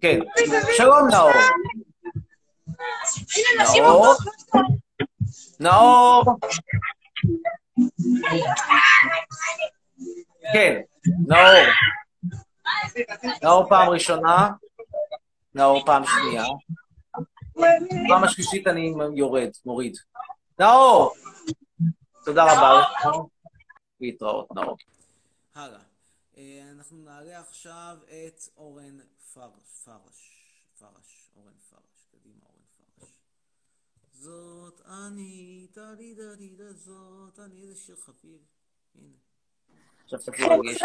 כן, שלום נאור. נאור? נאור? כן, נאור. נאור פעם ראשונה, נאור פעם שנייה. פעם השלישית אני יורד, מוריד. נאור! תודה רבה לך. להתראות, נאור. הלאה. אה, אנחנו נעלה עכשיו את אורן פרש. פרש. אורן פרש. קדימה, אורן פרש. זאת אני, דלי דלי זאת אני, איזה שיר חביב. הנה. עכשיו תקשיבו, יש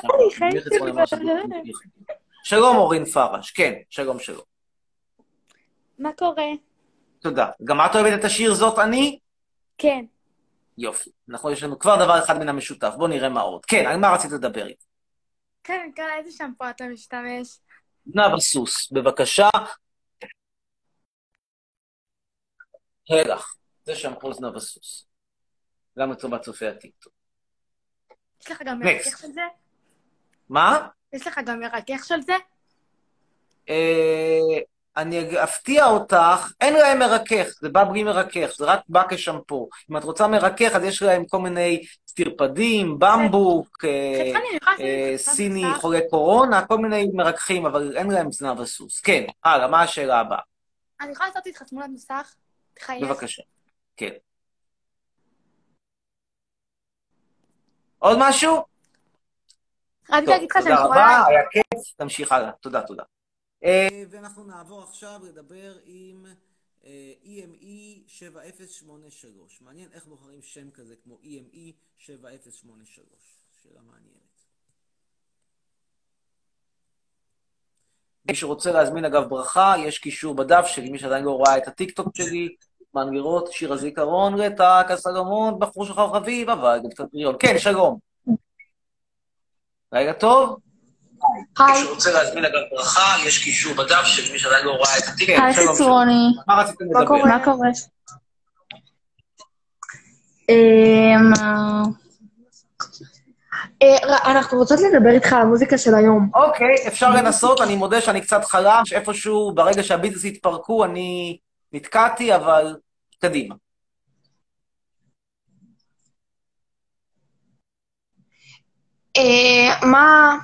שלום אורין פרש, כן, שלום שלום. מה קורה? תודה. גם את אוהבת את השיר זאת אני? כן. יופי. אנחנו, יש לנו כבר דבר אחד מן המשותף. בואו נראה מה עוד. כן, על מה רצית לדבר איתי? כן, כן, איזה שמפו אתה משתמש? נאוה סוס, בבקשה. הלך, זה שמפו זנב הסוס. גם לטובת צופי הטיקטוק. יש לך גם מרכך של זה? מה? יש לך גם מרכך של זה? אני אפתיע אותך, אין להם מרכך, זה בא בלי מרכך, זה רק בא כשמפו. אם את רוצה מרכך, אז יש להם כל מיני סטרפדים, במבוק, אה, אה, סיני חולה קורונה, כל מיני מרככים, אבל אין להם זנב הסוס. כן, הלאה, מה השאלה הבאה? אני יכולה לעשות איתך תמונת מסך? תחייך. בבקשה, כן. עוד משהו? רק להגיד לך שאני יכולה... תודה רבה, היה כיף, תמשיך הלאה. תודה, תודה. ואנחנו נעבור עכשיו לדבר עם EME 7083. מעניין איך בוחרים שם כזה כמו EME 7083. שאלה מעניינת. מי שרוצה להזמין אגב ברכה, יש קישור בדף שלי, מי שעדיין לא רואה את הטיקטוק שלי, זמן לראות שיר הזיכרון, רטק, הסלומון, בחור שלך חביב, אבל גם קצת פריון. כן, שלום. רגע טוב. היי. מי שרוצה להזמין אגב ברכה, יש קישור בדף של מי שעדיין לא רואה את הטיקט. היי, חצרוני. מה רציתם לדבר? מה קורה? אנחנו רוצות לדבר איתך על המוזיקה של היום. אוקיי, אפשר לנסות, אני מודה שאני קצת חלש, איפשהו ברגע שהביטלס התפרקו, אני נתקעתי, אבל קדימה. מה...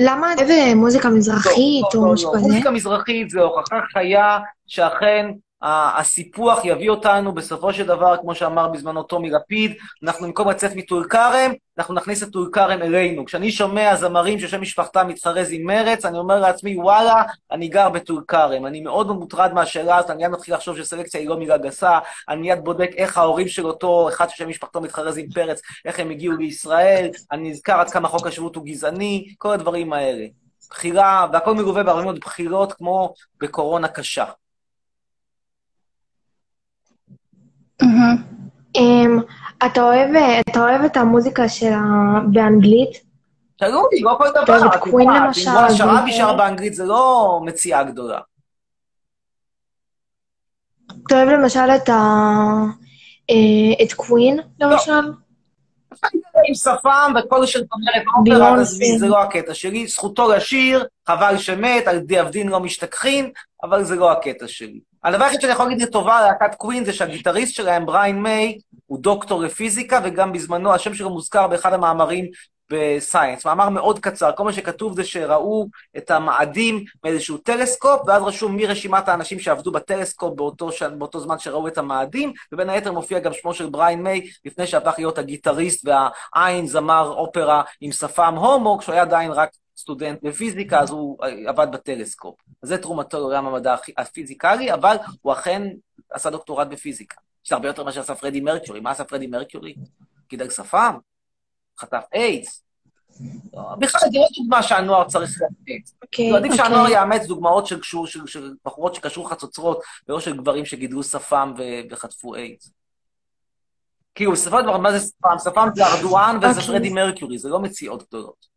למה איזה מוזיקה מזרחית או משהו כזה? מוזיקה מזרחית זה הוכחה חיה שאכן הסיפוח יביא אותנו בסופו של דבר, כמו שאמר בזמנו טומי לפיד, אנחנו במקום לצאת מטול כרם, אנחנו נכניס את טול כרם אלינו. כשאני שומע זמרים ששם משפחתם מתחרז עם מרץ, אני אומר לעצמי, וואלה, אני גר בטול כרם. אני מאוד מוטרד מהשאלה הזאת, אני מיד מתחיל לחשוב שסלקציה היא לא מילה גסה, אני מיד בודק איך ההורים של אותו אחד ששם משפחתו מתחרז עם פרץ, איך הם הגיעו לישראל, אני נזכר עד כמה חוק השבות הוא גזעני, כל הדברים האלה. בחירה, והכל מלווה בהרבה מאוד בחירות, כמו בקורונה קשה. אתה אוהב, אתה אוהב את המוזיקה באנגלית? תראו לי, לא כל דבר. את קווין למשל? אם שרבי שר באנגלית זה לא מציאה גדולה. אתה אוהב למשל את ה... את קווין, למשל? עם שפם וכל שאת אומרת, אופרה, זה לא הקטע שלי. זכותו לשיר, חבל שמת, על די אבדין לא משתכחין, אבל זה לא הקטע שלי. הדבר היחיד שאני יכול להגיד לטובה להקת קווין זה שהגיטריסט שלהם, בריין מיי, הוא דוקטור לפיזיקה, וגם בזמנו השם שלו מוזכר באחד המאמרים ב Science. מאמר מאוד קצר, כל מה שכתוב זה שראו את המאדים מאיזשהו טלסקופ, ואז רשום מי רשימת האנשים שעבדו בטלסקופ באותו, ש... באותו זמן שראו את המאדים, ובין היתר מופיע גם שמו של בריין מיי, לפני שהפך להיות הגיטריסט והעין זמר אופרה עם שפם הומו, כשהוא היה עדיין רק סטודנט בפיזיקה, אז הוא עבד בטלסקופ. זה תרומתו לעולם המדע הפיזיקלי, אבל הוא אכן עשה דוקטורט בפיזיקה. יש הרבה יותר ממה שעשה פרדי מרקיורי. מה עשה פרדי מרקיורי? קידל שפם? חטף איידס? בכלל, זה לא דוגמה שהנוער צריך לאמץ. אוקיי, עדיף שהנוער יאמץ דוגמאות של בחורות שקשרו חצוצרות, ולא של גברים שגידלו שפם וחטפו איידס. כאילו, בסופו של דבר, מה זה שפם? שפם זה ארדואן וזה פרדי מרקיורי, זה לא מציאות גדולות.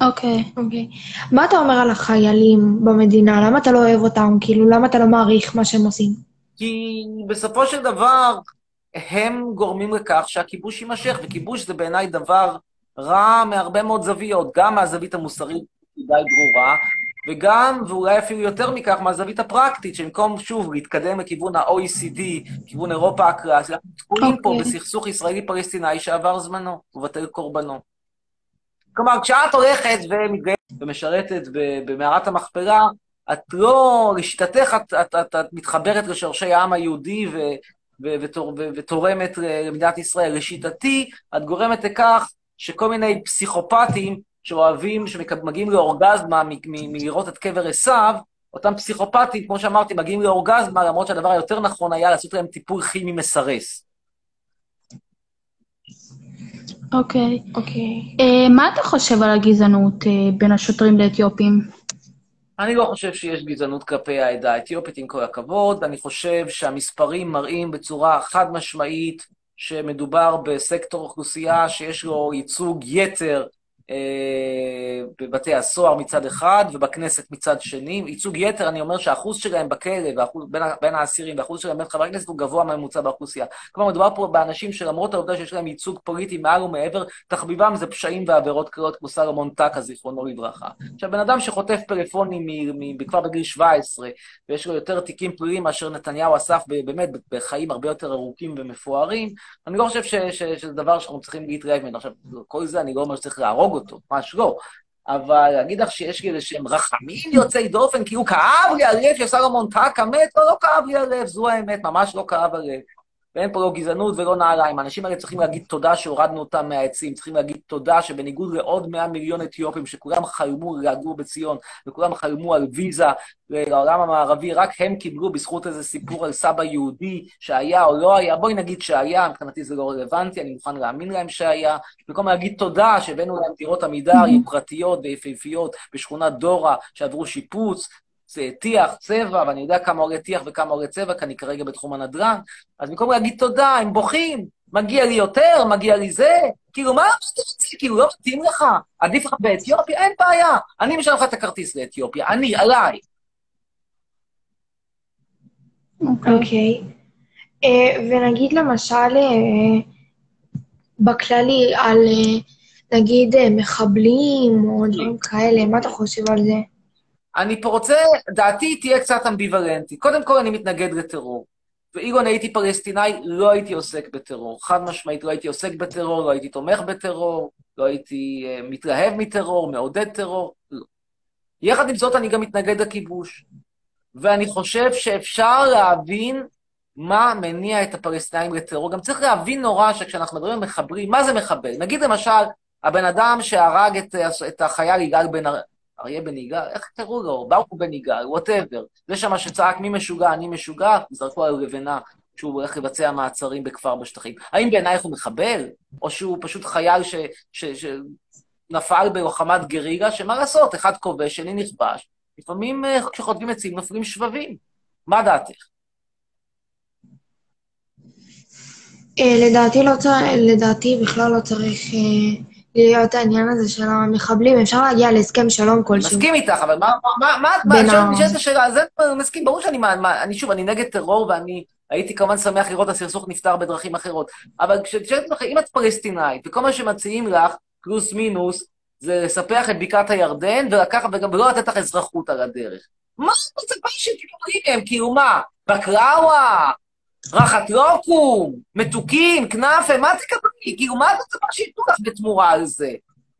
אוקיי, אוקיי. מה אתה אומר על החיילים במדינה? למה אתה לא אוהב אותם? כאילו, למה אתה לא מעריך מה שהם עושים? כי בסופו של דבר, הם גורמים לכך שהכיבוש יימשך, וכיבוש זה בעיניי דבר רע מהרבה מאוד זוויות, גם מהזווית המוסרית די ברורה, וגם, ואולי אפילו יותר מכך, מהזווית הפרקטית, שבמקום שוב להתקדם לכיוון ה-OECD, כיוון אירופה הקלאסית, אנחנו תקועים פה בסכסוך ישראלי-פלסטיני שעבר זמנו, ובטל קורבנו. כלומר, כשאת הולכת ומתגייסת ומשרתת במערת המכפלה, את לא, לשיטתך, את, את, את, את מתחברת לשורשי העם היהודי, ו, ו- ותור- ו- ותורמת למדינת ישראל. לשיטתי, את גורמת לכך שכל מיני פסיכופטים שאוהבים, שמגיעים לאורגזמה מלראות את קבר עשיו, אותם פסיכופטים, כמו שאמרתי, מגיעים לאורגזמה, למרות שהדבר היותר נכון היה לעשות להם טיפול כימי מסרס. אוקיי, אוקיי. אה, מה אתה חושב על הגזענות אה, בין השוטרים לאתיופים? אני לא חושב שיש גזענות כלפי העדה האתיופית, עם כל הכבוד. אני חושב שהמספרים מראים בצורה חד משמעית שמדובר בסקטור אוכלוסייה שיש לו ייצוג יתר בבתי הסוהר מצד אחד ובכנסת מצד שני. ייצוג יתר, אני אומר שהאחוז שלהם בכלא בין, בין האסירים והאחוז שלהם בין חברי הכנסת הוא גבוה מהממוצע באוכלוסייה. כלומר, מדובר פה באנשים שלמרות העובדה שיש להם ייצוג פוליטי מעל ומעבר, תחביבם זה פשעים ועבירות קריאות כמו סלומון טקה, זיכרונו לברכה. עכשיו, בן אדם שחוטף פלאפונים כבר בגיל 17, ויש לו יותר תיקים פליליים מאשר נתניהו אסף באמת בחיים הרבה יותר ארוכים ומפוארים, אני לא חושב שזה דבר שאנחנו צריכים להתרעב ממנו. עכשיו, כל זה אני לא אומר שצריך להרוג אותו, ממש לא. אבל להגיד לך שיש איזה שהם רחמים יוצאי דופן, כי הוא כאב לי הלב שסלומון טקה מת, לא, לא כאב לי הלב, זו האמת, ממש לא כאב הלב. ואין פה לא גזענות ולא נעליים. האנשים האלה צריכים להגיד תודה שהורדנו אותם מהעצים, צריכים להגיד תודה שבניגוד לעוד 100 מיליון אתיופים שכולם חלמו לגור בציון, וכולם חלמו על ויזה לעולם המערבי, רק הם קיבלו בזכות איזה סיפור על סבא יהודי שהיה או לא היה, בואי נגיד שהיה, מבחינתי זה לא רלוונטי, אני מוכן להאמין להם שהיה, במקום להגיד תודה שהבאנו להם דירות עמידר יוקרתיות ויפהפיות בשכונת דורה שעברו שיפוץ, טיח, צבע, ואני יודע כמה עולה טיח וכמה עולה צבע, כי אני כרגע בתחום הנדל"ן, אז במקום להגיד תודה, הם בוכים, מגיע לי יותר, מגיע לי זה, כאילו, מה אתה רוצה? כאילו, לא מתאים לך? עדיף לך באתיופיה? אין בעיה. אני משלם לך את הכרטיס לאתיופיה, אני, עליי. אוקיי. אה, ונגיד למשל, אה, בכללי, על אה, נגיד מחבלים או דברים כאלה, מה אתה חושב על זה? אני פה רוצה, דעתי תהיה קצת אמביוולנטית. קודם כל, אני מתנגד לטרור. ואילו אני הייתי פלסטינאי, לא הייתי עוסק בטרור. חד משמעית, לא הייתי עוסק בטרור, לא הייתי תומך בטרור, לא הייתי uh, מתלהב מטרור, מעודד טרור, לא. יחד עם זאת, אני גם מתנגד לכיבוש. ואני חושב שאפשר להבין מה מניע את הפלסטינאים לטרור. גם צריך להבין נורא שכשאנחנו מדברים על מחברים, מה זה מחבל? נגיד למשל, הבן אדם שהרג את, את החייל יגאל בן. אריה בן יגאל, איך קראו לו? ברוך בן יגאל, whatever. זה שמה שצעק מי משוגע, אני משוגע, זרקו עליו לבנה שהוא הולך לבצע מעצרים בכפר בשטחים. האם בעינייך הוא מחבל? או שהוא פשוט חייל ש... ש... ש... נפל בלוחמת גרילה, שמה לעשות, אחד כובש, שני נכבש. לפעמים אה, כשחוטבים עצים נופלים שבבים. מה דעתך? אה, לדעתי לא צריך, לדעתי בכלל לא צריך אה, להיות העניין הזה של המחבלים, אפשר להגיע להסכם שלום כלשהו. מסכים איתך, אבל מה, מה, מה, מה, נשאלת השאלה, זה מסכים, ברור שאני, מה, מה, אני שוב, אני נגד טרור ואני הייתי כמובן שמח לראות הסכסוך נפתר בדרכים אחרות, אבל כשאת לך, אם את פלסטינאית, וכל מה שמציעים לך, פלוס מינוס, זה לספח את בקעת הירדן ולקחת, וגם לא לתת לך אזרחות על הדרך. מה את מצפה שתקבלי מהם? כאילו מה, בקראווה, רחת לוקום, מתוקים, כנאפה, מה תקבלי? כאילו, מה את מצפה שייתנו לך בתמורה על זה?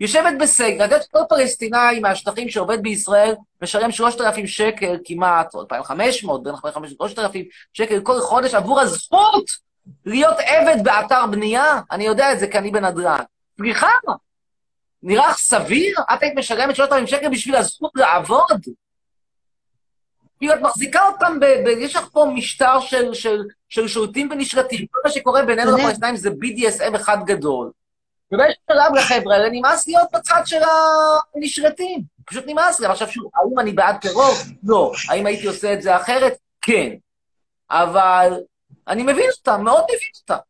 יושבת בסגר, את יודעת שכל פלסטינאי מהשטחים שעובד בישראל משלם 3,000 שקל כמעט, או 2,500, בין 2,500 ל-3,000 שקל כל חודש עבור הזכות להיות עבד באתר בנייה? אני יודע את זה כי אני בנדל"ן. סליחה, נראה לך סביר? את היית משלמת 3,000 שקל בשביל הזכות לעבוד? כאילו, את מחזיקה אותם, ב, ב, יש לך פה משטר של, של, של שולטים ונשלטים. כל מה שקורה בינינו לפלסטינאים זה BDSM אחד גדול. ובאיזשהו שלב לחבר'ה האלה נמאס להיות בצד של הנשלטים. פשוט נמאס לי. עכשיו שוב, האם אני בעד טרור? לא. האם הייתי עושה את זה אחרת? כן. אבל אני מבין אותם, מאוד מבין אותם.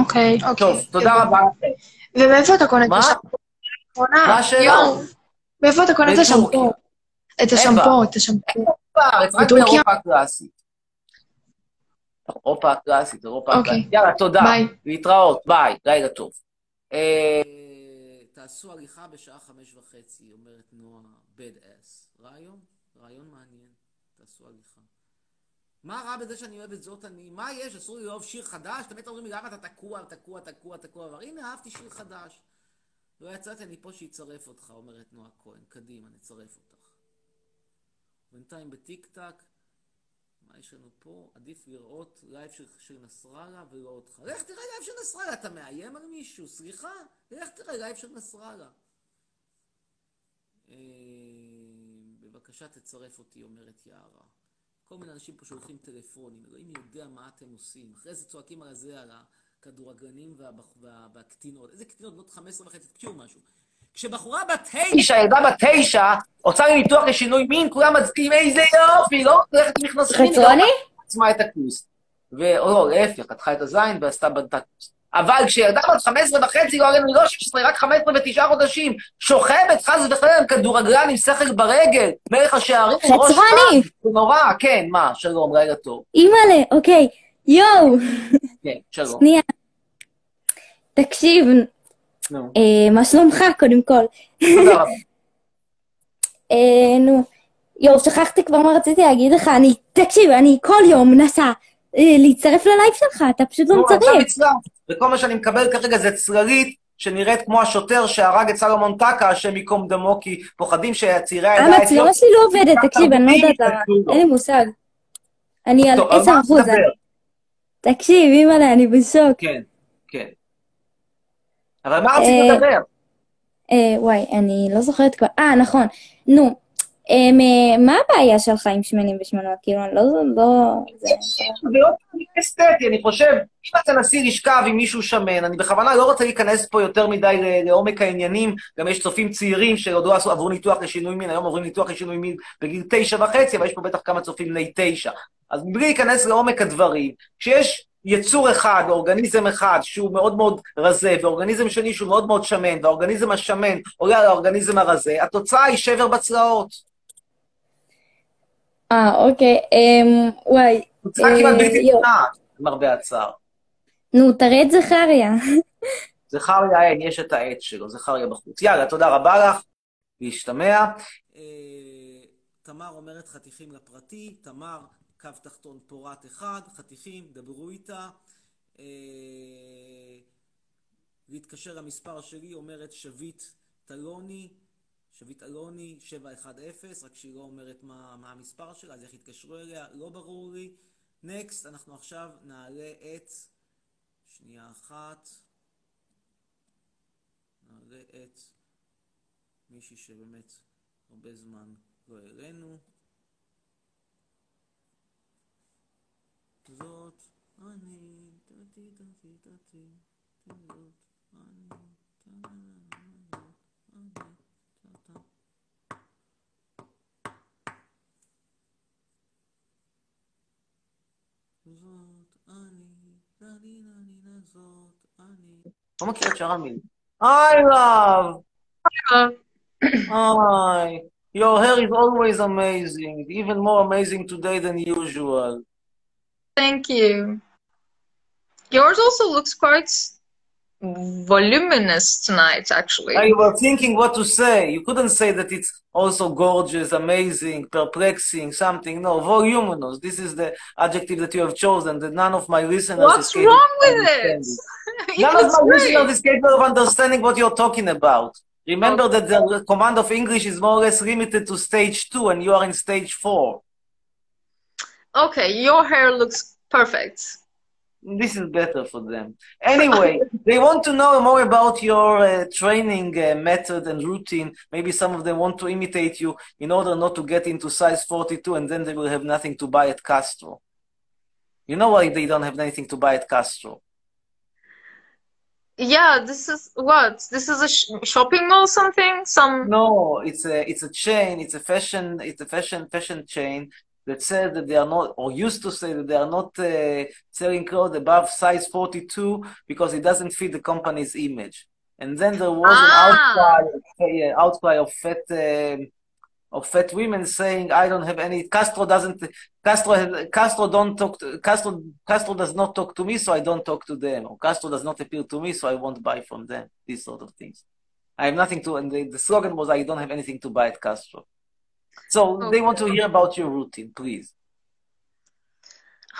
אוקיי. טוב, תודה רבה. ומאיפה אתה קונה את? האחרונה? מה השאלה? מאיפה אתה קונה את. השמפו? את אין השמפו. את השמפו. בארץ, רק בטורקיה? באירופה הקלאסית. אירופה הקלאסית, אירופה אוקיי. הקלאסית. יאללה, תודה. ביי. להתראות, ביי, לילה טוב. אה, תעשו הליכה בשעה חמש וחצי, אומרת נועה בד אס. רעיון? רעיון מעניין. תעשו הליכה. מה רע בזה שאני אוהב את זאת אני? מה יש? אסור לי לאהוב שיר חדש? תמיד אומרים לי למה אתה תקוע, תקוע, תקוע, תקוע, אבל הנה אהבתי שיר חדש. לא יצאתי, אני פה שיצרף אותך, אומרת נועה כהן. קדימה, נצרף אותך. בינתיים בטיק טוק, מה יש לנו פה? עדיף לראות לייב של, של נסראללה ולא אותך. לך תראה לייב של נסראללה, אתה מאיים על מישהו? סליחה, לך תראה לייב של נסראללה. אה, בבקשה תצרף אותי, אומרת יערה. כל מיני אנשים פה שולחים טלפונים, אלוהים יודע מה אתם עושים. אחרי זה צועקים על זה, על הכדורגלנים. והקטינות. איזה קטינות? בנות 15 וחצי, תקשיבו משהו. כשבחורה בת תשע, ילדה בת תשע, עושה לי ניתוח לשינוי מין, כולם מצביעים איזה יופי, לא הולכת עם מכנסיים. חצרוני? עצמה את הכוס. ו... או לא, להפך, פתחה את הזין ועשתה בנתה כוס. אבל כשילדה בת 15 וחצי, לא עלינו, לא 16, רק 15 ותשעה חודשים, שוכבת חס וחלילה עם כדורגלן עם שכל ברגל, מלך השערים, ראש חצרוני! זה נורא, כן, מה, שלום, לילה טוב. אימא'לה, אוקיי. יואו! כן, שלום. שנייה. תקשיב, נו, אה, מה שלומך קודם כל? תודה רבה. אה, נו, יואו, שכחתי כבר מה רציתי להגיד לך, אני, תקשיב, אני כל יום מנסה אה, להצטרף ללייב שלך, אתה פשוט לא נו, עכשיו מצטרף. הצלחת. וכל מה שאני מקבל כרגע זה צללית שנראית כמו השוטר שהרג את סלומון טקה, השם ייקום דמו, כי פוחדים שצעירי העדה המצלמה שלי לא עובדת, תקשיב, אני לא יודעת למה, אין לי מושג. אני על טוב, על 10 מה אחוז. תקשיב, אימא'לה, אני בשוק. כן, כן. אבל מה רצית אה, לדבר? אה, וואי, אני לא זוכרת כבר. אה, נכון. נו, מה הבעיה שלך עם שמנים ושמנות? כאילו, אני לא... לא... זה... לא אסתטי, אני חושב, אם את תנסי לשכב עם מישהו שמן, אני בכוונה לא רוצה להיכנס פה יותר מדי לעומק העניינים, גם יש צופים צעירים שעוד לא עברו ניתוח לשינוי מין, היום עוברים ניתוח לשינוי מין בגיל תשע וחצי, אבל יש פה בטח כמה צופים בני תשע. אז מבלי להיכנס לעומק הדברים, כשיש יצור אחד, אורגניזם אחד, שהוא מאוד מאוד רזה, ואורגניזם שני שהוא מאוד מאוד שמן, והאורגניזם השמן עולה על האורגניזם הרזה, התוצאה היא שבר בצלעות. אה, אוקיי. אמ, וואי. כמעט אה, בלתי יואו. נמנעת, למרבה הצער. נו, תראה את זכריה. זכריה אין, יש את העט שלו, זכריה בחוץ. יאללה, תודה רבה לך, להשתמע. תמר אומרת חתיכים לפרטי, תמר, קו תחתון פורט אחד, חתיכים, דברו איתה. אה, להתקשר למספר שלי, אומרת שביט טלוני, שביט אלוני 710, רק שהיא לא אומרת מה, מה המספר שלה, אז איך יתקשרו אליה, לא ברור לי. נקסט, אנחנו עכשיו נעלה את, שנייה אחת, נעלה את מישהי שבאמת הרבה זמן לא העלינו. זאת אני, דתי דתי דתי, זאת אני, טה-נה-נה-נה-נה, לה-לי-לה-לי-לה, זאת אני. לא מכיר את שאר המילים. היי, love! Hi. Your hair is always amazing, even more amazing today than usual. Thank you. Yours also looks quite voluminous tonight, actually. I was thinking what to say. You couldn't say that it's also gorgeous, amazing, perplexing, something. No, voluminous. This is the adjective that you have chosen that none of my listeners What's wrong with it? None of my great. listeners is capable of understanding what you're talking about. Remember that the command of English is more or less limited to stage two, and you are in stage four. Okay, your hair looks perfect. This is better for them. Anyway, they want to know more about your uh, training uh, method and routine. Maybe some of them want to imitate you in order not to get into size 42 and then they will have nothing to buy at Castro. You know why they don't have anything to buy at Castro? Yeah, this is what? This is a sh- shopping mall, something? Some. No, it's a it's a chain. It's a fashion. It's a fashion fashion chain that said that they are not, or used to say that they are not uh, selling clothes above size 42 because it doesn't fit the company's image. And then there was Ah. an outcry, uh, outcry of fat um of fat women saying, "I don't have any." Castro doesn't. Castro Castro don't talk. To, Castro Castro does not talk to me, so I don't talk to them. Or Castro does not appeal to me, so I won't buy from them. These sort of things. I have nothing to. And the, the slogan was, "I don't have anything to buy at Castro." So they want to hear about your routine, please.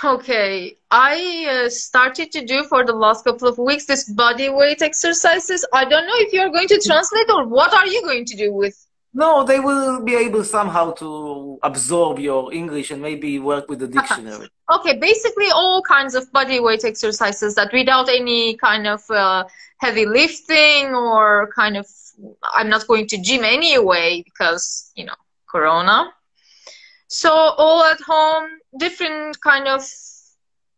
Okay, I uh, started to do for the last couple of weeks this body weight exercises. I don't know if you're going to translate or what are you going to do with No, they will be able somehow to absorb your English and maybe work with the dictionary. Okay, basically all kinds of body weight exercises that without any kind of uh, heavy lifting or kind of I'm not going to gym anyway because you know corona. So all at home, different kind of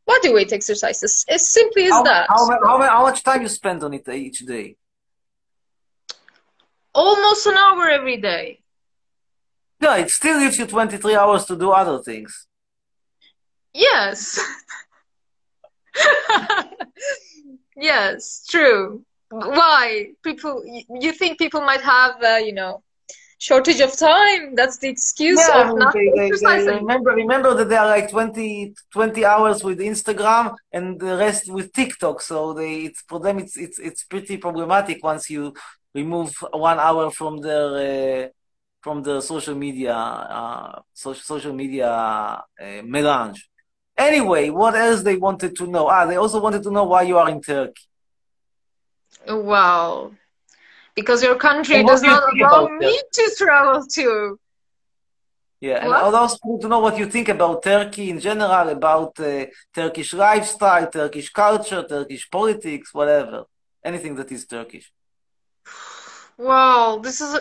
body weight exercises. As simply as How, that. how, how, how much time you spend on it each day? Almost an hour every day. Yeah, it still gives you 23 hours to do other things. Yes. yes, true. Why? People, you think people might have, uh, you know, shortage of time? That's the excuse Yeah, of not they, they, they remember remember that there are like 20, 20 hours with Instagram and the rest with TikTok. So they it's for them it's it's it's pretty problematic once you remove one hour from their uh, from the social media uh, social social media uh, melange. Anyway, what else they wanted to know? Ah, they also wanted to know why you are in Turkey. Wow. Because your country And does do not allow me to travel to. Yeah, and What? I also want to know what you think about Turkey in general, about uh, Turkish lifestyle, Turkish culture, Turkish politics, whatever. Anything that is Turkish. Well, this is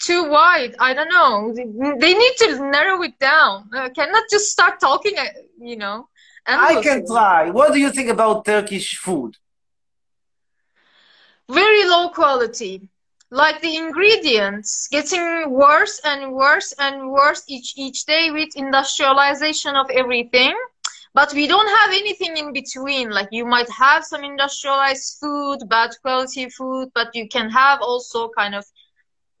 too wide. I don't know. They need to narrow it down. Uh, cannot just start talking, uh, you know. I can try. What do you think about Turkish food? Very low quality. Like the ingredients getting worse and worse and worse each each day with industrialization of everything. But we don't have anything in between. Like you might have some industrialized food, bad quality food, but you can have also kind of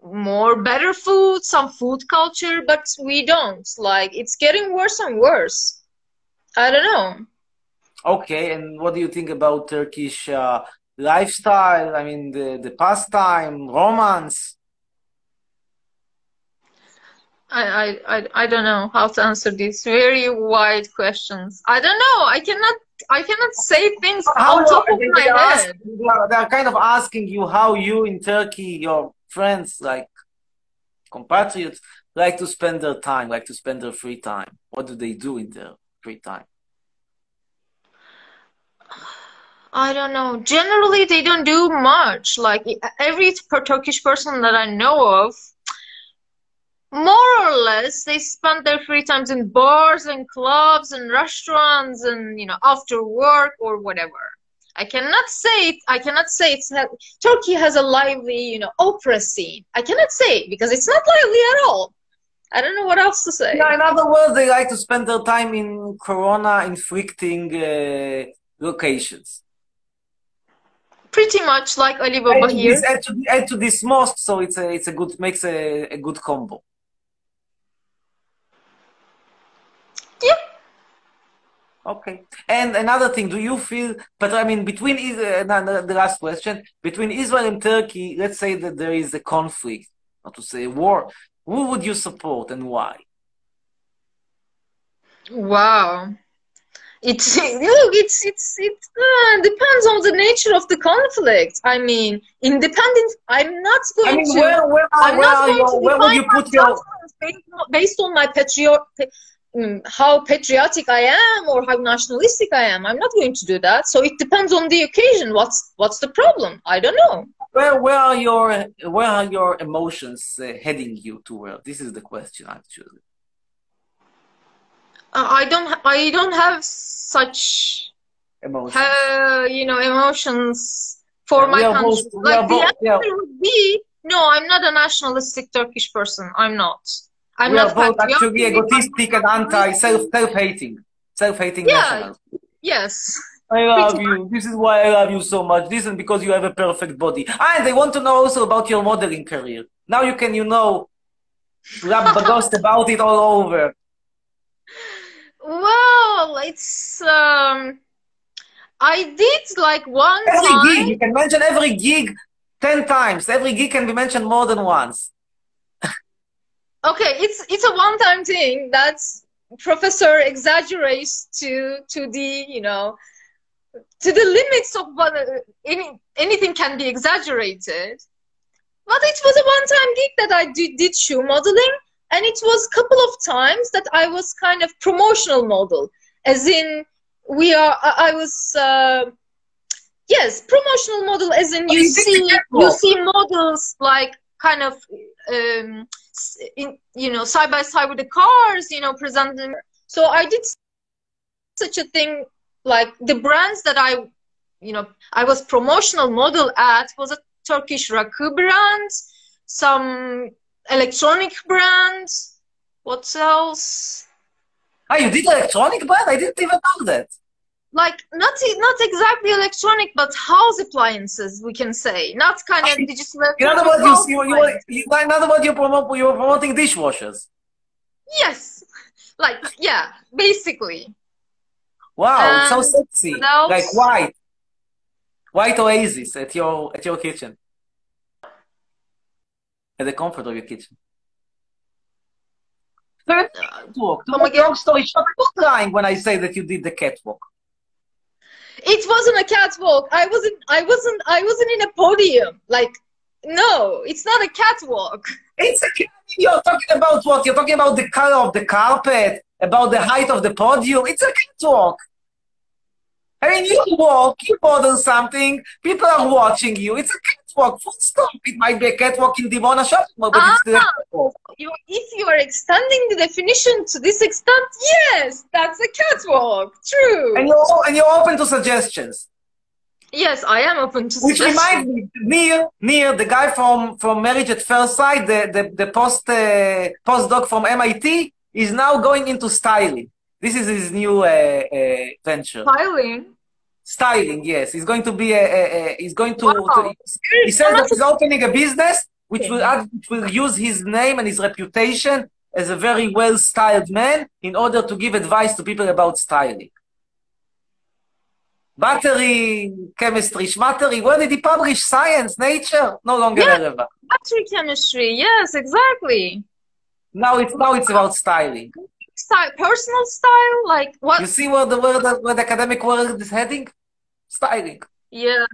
more better food, some food culture, but we don't. Like it's getting worse and worse. I don't know. Okay, and what do you think about Turkish uh, lifestyle? I mean, the, the pastime, romance. I, I, I, don't know how to answer these very wide questions. I don't know. I cannot I cannot say things How top of my head. asking, they are- they are kind of asking you how you in Turkey, your friends, like compatriots, like to spend their time, like to spend their free time. What do they do in their free time? I don't know. Generally, they don't do much. Like every Turkish person that I know of, more or less, they spend their free times in bars and clubs and restaurants and you know after work or whatever. I cannot say it. I cannot say it's not, Turkey has a lively, you know, opera scene. I cannot say it because it's not lively at all. I don't know what else to say. Yeah, in other words, they like to spend their time in corona inflicting uh, locations. Pretty much like Ali Add here. this, add, to, add to this mosque, so it's a it's a good makes a, a good combo. Yeah. Okay. And another thing, do you feel? But I mean, between Is- uh, no, the last question between Israel and Turkey, let's say that there is a conflict, not to say war. Who would you support and why? Wow. It's look, it's it's it uh, depends on the nature of the conflict. I mean, independent. I'm not going I mean, to. where where are, I'm where not going your, to where would you put your? based on, my patriot, mm, how patriotic I am or how nationalistic I am. I'm not going to do that. So it depends on the occasion. What's what's the problem? I don't know. Where where are your where are your emotions uh, heading you toward? This is the question actually. Uh, I don't. I don't have such Emotions. uh, you know emotions for Yeah, my country. both- like the both- answer yeah. would be no. I'm not a nationalistic Turkish person. I'm not. I'm we not are both actually egotistic and anti self self hating self hating Yeah. nationals. Yes. I love you. This is why I love you so much. This is because you have a perfect body. Ah, and they want to know also about your modeling career. Now you can, you know, rap ghost about it all over. Well, it's um. I did like one Every time. gig, you can mention every gig ten times. Every gig can be mentioned more than once. Okay, it's it's a one-time thing that professor exaggerates to to the you know to the limits of what uh, any anything can be exaggerated. But it was a one-time gig that I did, did shoe modeling, and it was a couple of times that I was kind of promotional model, as in we are. I, I was. Uh, yes, promotional model, as in you see you see models like kind of um, in, you know side by side with the cars, you know, presenting. So I did such a thing like the brands that I, you know, I was promotional model at was a Turkish Rakı brand, some electronic brand. What else? Oh, you did electronic brand? I didn't even know that. Like not not exactly electronic, but house appliances, we can say. Not kind of ah, digital. In other words, you, you, you, you, in other words, you promote, you were promoting dishwashers. Yes, like yeah, basically. Wow, so sexy. Like white. White oasis at your at your kitchen. At the comfort of your kitchen. Very catwalk. To make a long story short, I'm not lying when I say that you did the catwalk. It wasn't a catwalk. I wasn't. I wasn't. I wasn't in a podium. Like no, it's not a catwalk. It's a You're talking about what? You're talking about the color of the carpet, about the height of the podium. It's a catwalk. I mean, you walk, you model something, people are watching you. It's a catwalk, full stop. It might be a catwalk in Dimona shopping mall, but it's Ah, catwalk. you, if you are extending the definition to this extent, yes, that's a catwalk. True. And you're, and you're open to suggestions. yes, I am open to Which suggestions. reminds me, Neil, Neil, the guy from, from Marriage at First Sight, the, the, the post, uh, postdoc from MIT, is now going into styling. This is his new uh, uh, venture. Styling. Styling, yes. He's going to be a, a, a he's going to, Wow. to- he says that he's opening a business which will add, which will use his name and his reputation as a very well styled man in order to give advice to people about styling. Battery, chemistry, schmattery, where did he publish? Science, nature? No longer Yeah. relevant. Battery chemistry. Yes, exactly. Now it's now it's about styling Style, personal style, like what? You see where the where the, where the academic world is heading? Styling. Yeah.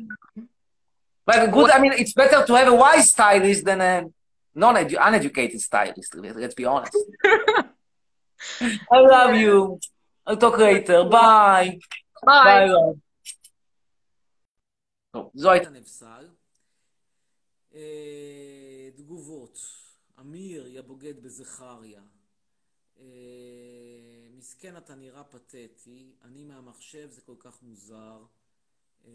But good, I mean, it's better to have a wise stylist than a non uneducated stylist. Let's be honest. I love you. I'll talk later. Bye. Bye. love. טוב, זו הייתה נבסל. אה, תגובות. אמיר, יא בוגד בזכריה. מסכן, אתה נראה פתטי. אני מהמחשב, זה כל כך מוזר. אה,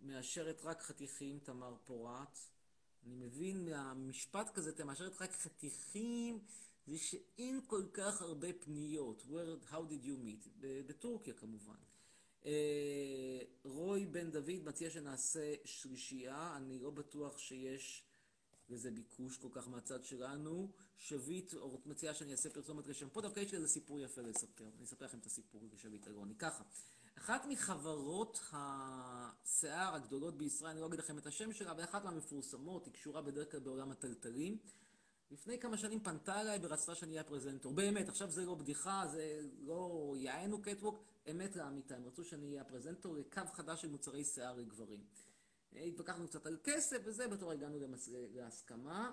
מאשרת רק חתיכים, תמר פורת. אני מבין מהמשפט כזה, אתה מאשרת רק חתיכים, זה שאין כל כך הרבה פניות. Where, how did you meet? בטורקיה כמובן. אה, רוי בן דוד מציע שנעשה שלישייה, אני לא בטוח שיש לזה ביקוש כל כך מהצד שלנו. שביט אור- מציעה שאני אעשה פרסומת לשם. פה דווקא יש לי איזה סיפור יפה לספר. אני אספר לכם את הסיפור לשביט אלוני. ככה, אחת מחברות השיער הגדולות בישראל, אני לא אגיד לכם את השם שלה, אבל אחת מהמפורסמות, היא קשורה בדרך כלל בעולם הטלטלים. לפני כמה שנים פנתה אליי ורצתה שאני אהיה הפרזנטור. באמת, עכשיו זה לא בדיחה, זה לא יענו קטווק, אמת לאמיתה. הם רצו שאני אהיה הפרזנטור לקו חדש של מוצרי שיער לגברים. התווכחנו קצת על כסף וזה, בתור הגענו למס... להסכמה,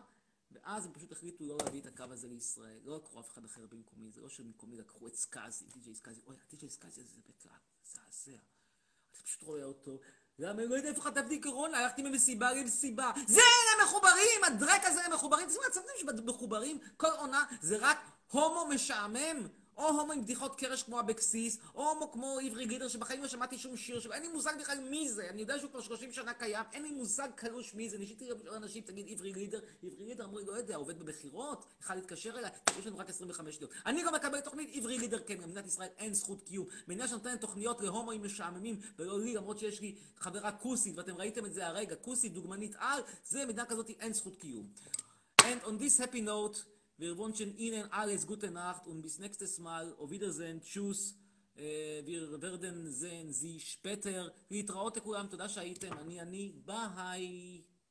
ואז הם פשוט החליטו לא להביא את הקו הזה לישראל. לא לקחו אף אחד אחר במקומי, זה לא שבמקומי לקחו את סקאזי, די.ג'יי סקאזי. אוי, די.ג'יי סקאזי הזה זה בכלל, מזעזע. אתה פשוט רואה אותו. למה לא יודע איפה חטפתי קורונה, הלכתי ממסיבה למסיבה. זה אלה מחוברים, הדרק הזה הם מחוברים. תשימו לעצמכם שמחוברים, כל עונה זה רק הומו משעמם. או הומו עם בדיחות קרש כמו אבקסיס, או הומו כמו עברי גידר שבחיים לא שמעתי שום שיר שלו, אין לי מושג בכלל מי זה, אני יודע שהוא כבר 30 שנה קיים, אין לי מושג קלוש מי זה, ניסיתי לשאול אנשים, תגיד עברי לידר, עברי לידר אמרו לי, לא יודע, עובד במכירות, אחד להתקשר אליי, יש לנו רק 25 שניות. אני לא מקבל תוכנית עברי לידר, כן, במדינת ישראל אין זכות קיום. מדינה שנותנת תוכניות להומואים משעממים, ולא לי, למרות שיש לי חברה כוסית, ואתם ראיתם את זה הרגע, כוסית, דוגמנית על, זה מדינה כזאת אין זכות קיום. And on this happy note, wir wünschen Ihnen alles gute Nacht und bis nächstes Mal. Auf Wiedersehen, tschüss. אה, wir werden sehen Sie später. להתראות לכולם, תודה שהייתם, אני אני, ביי.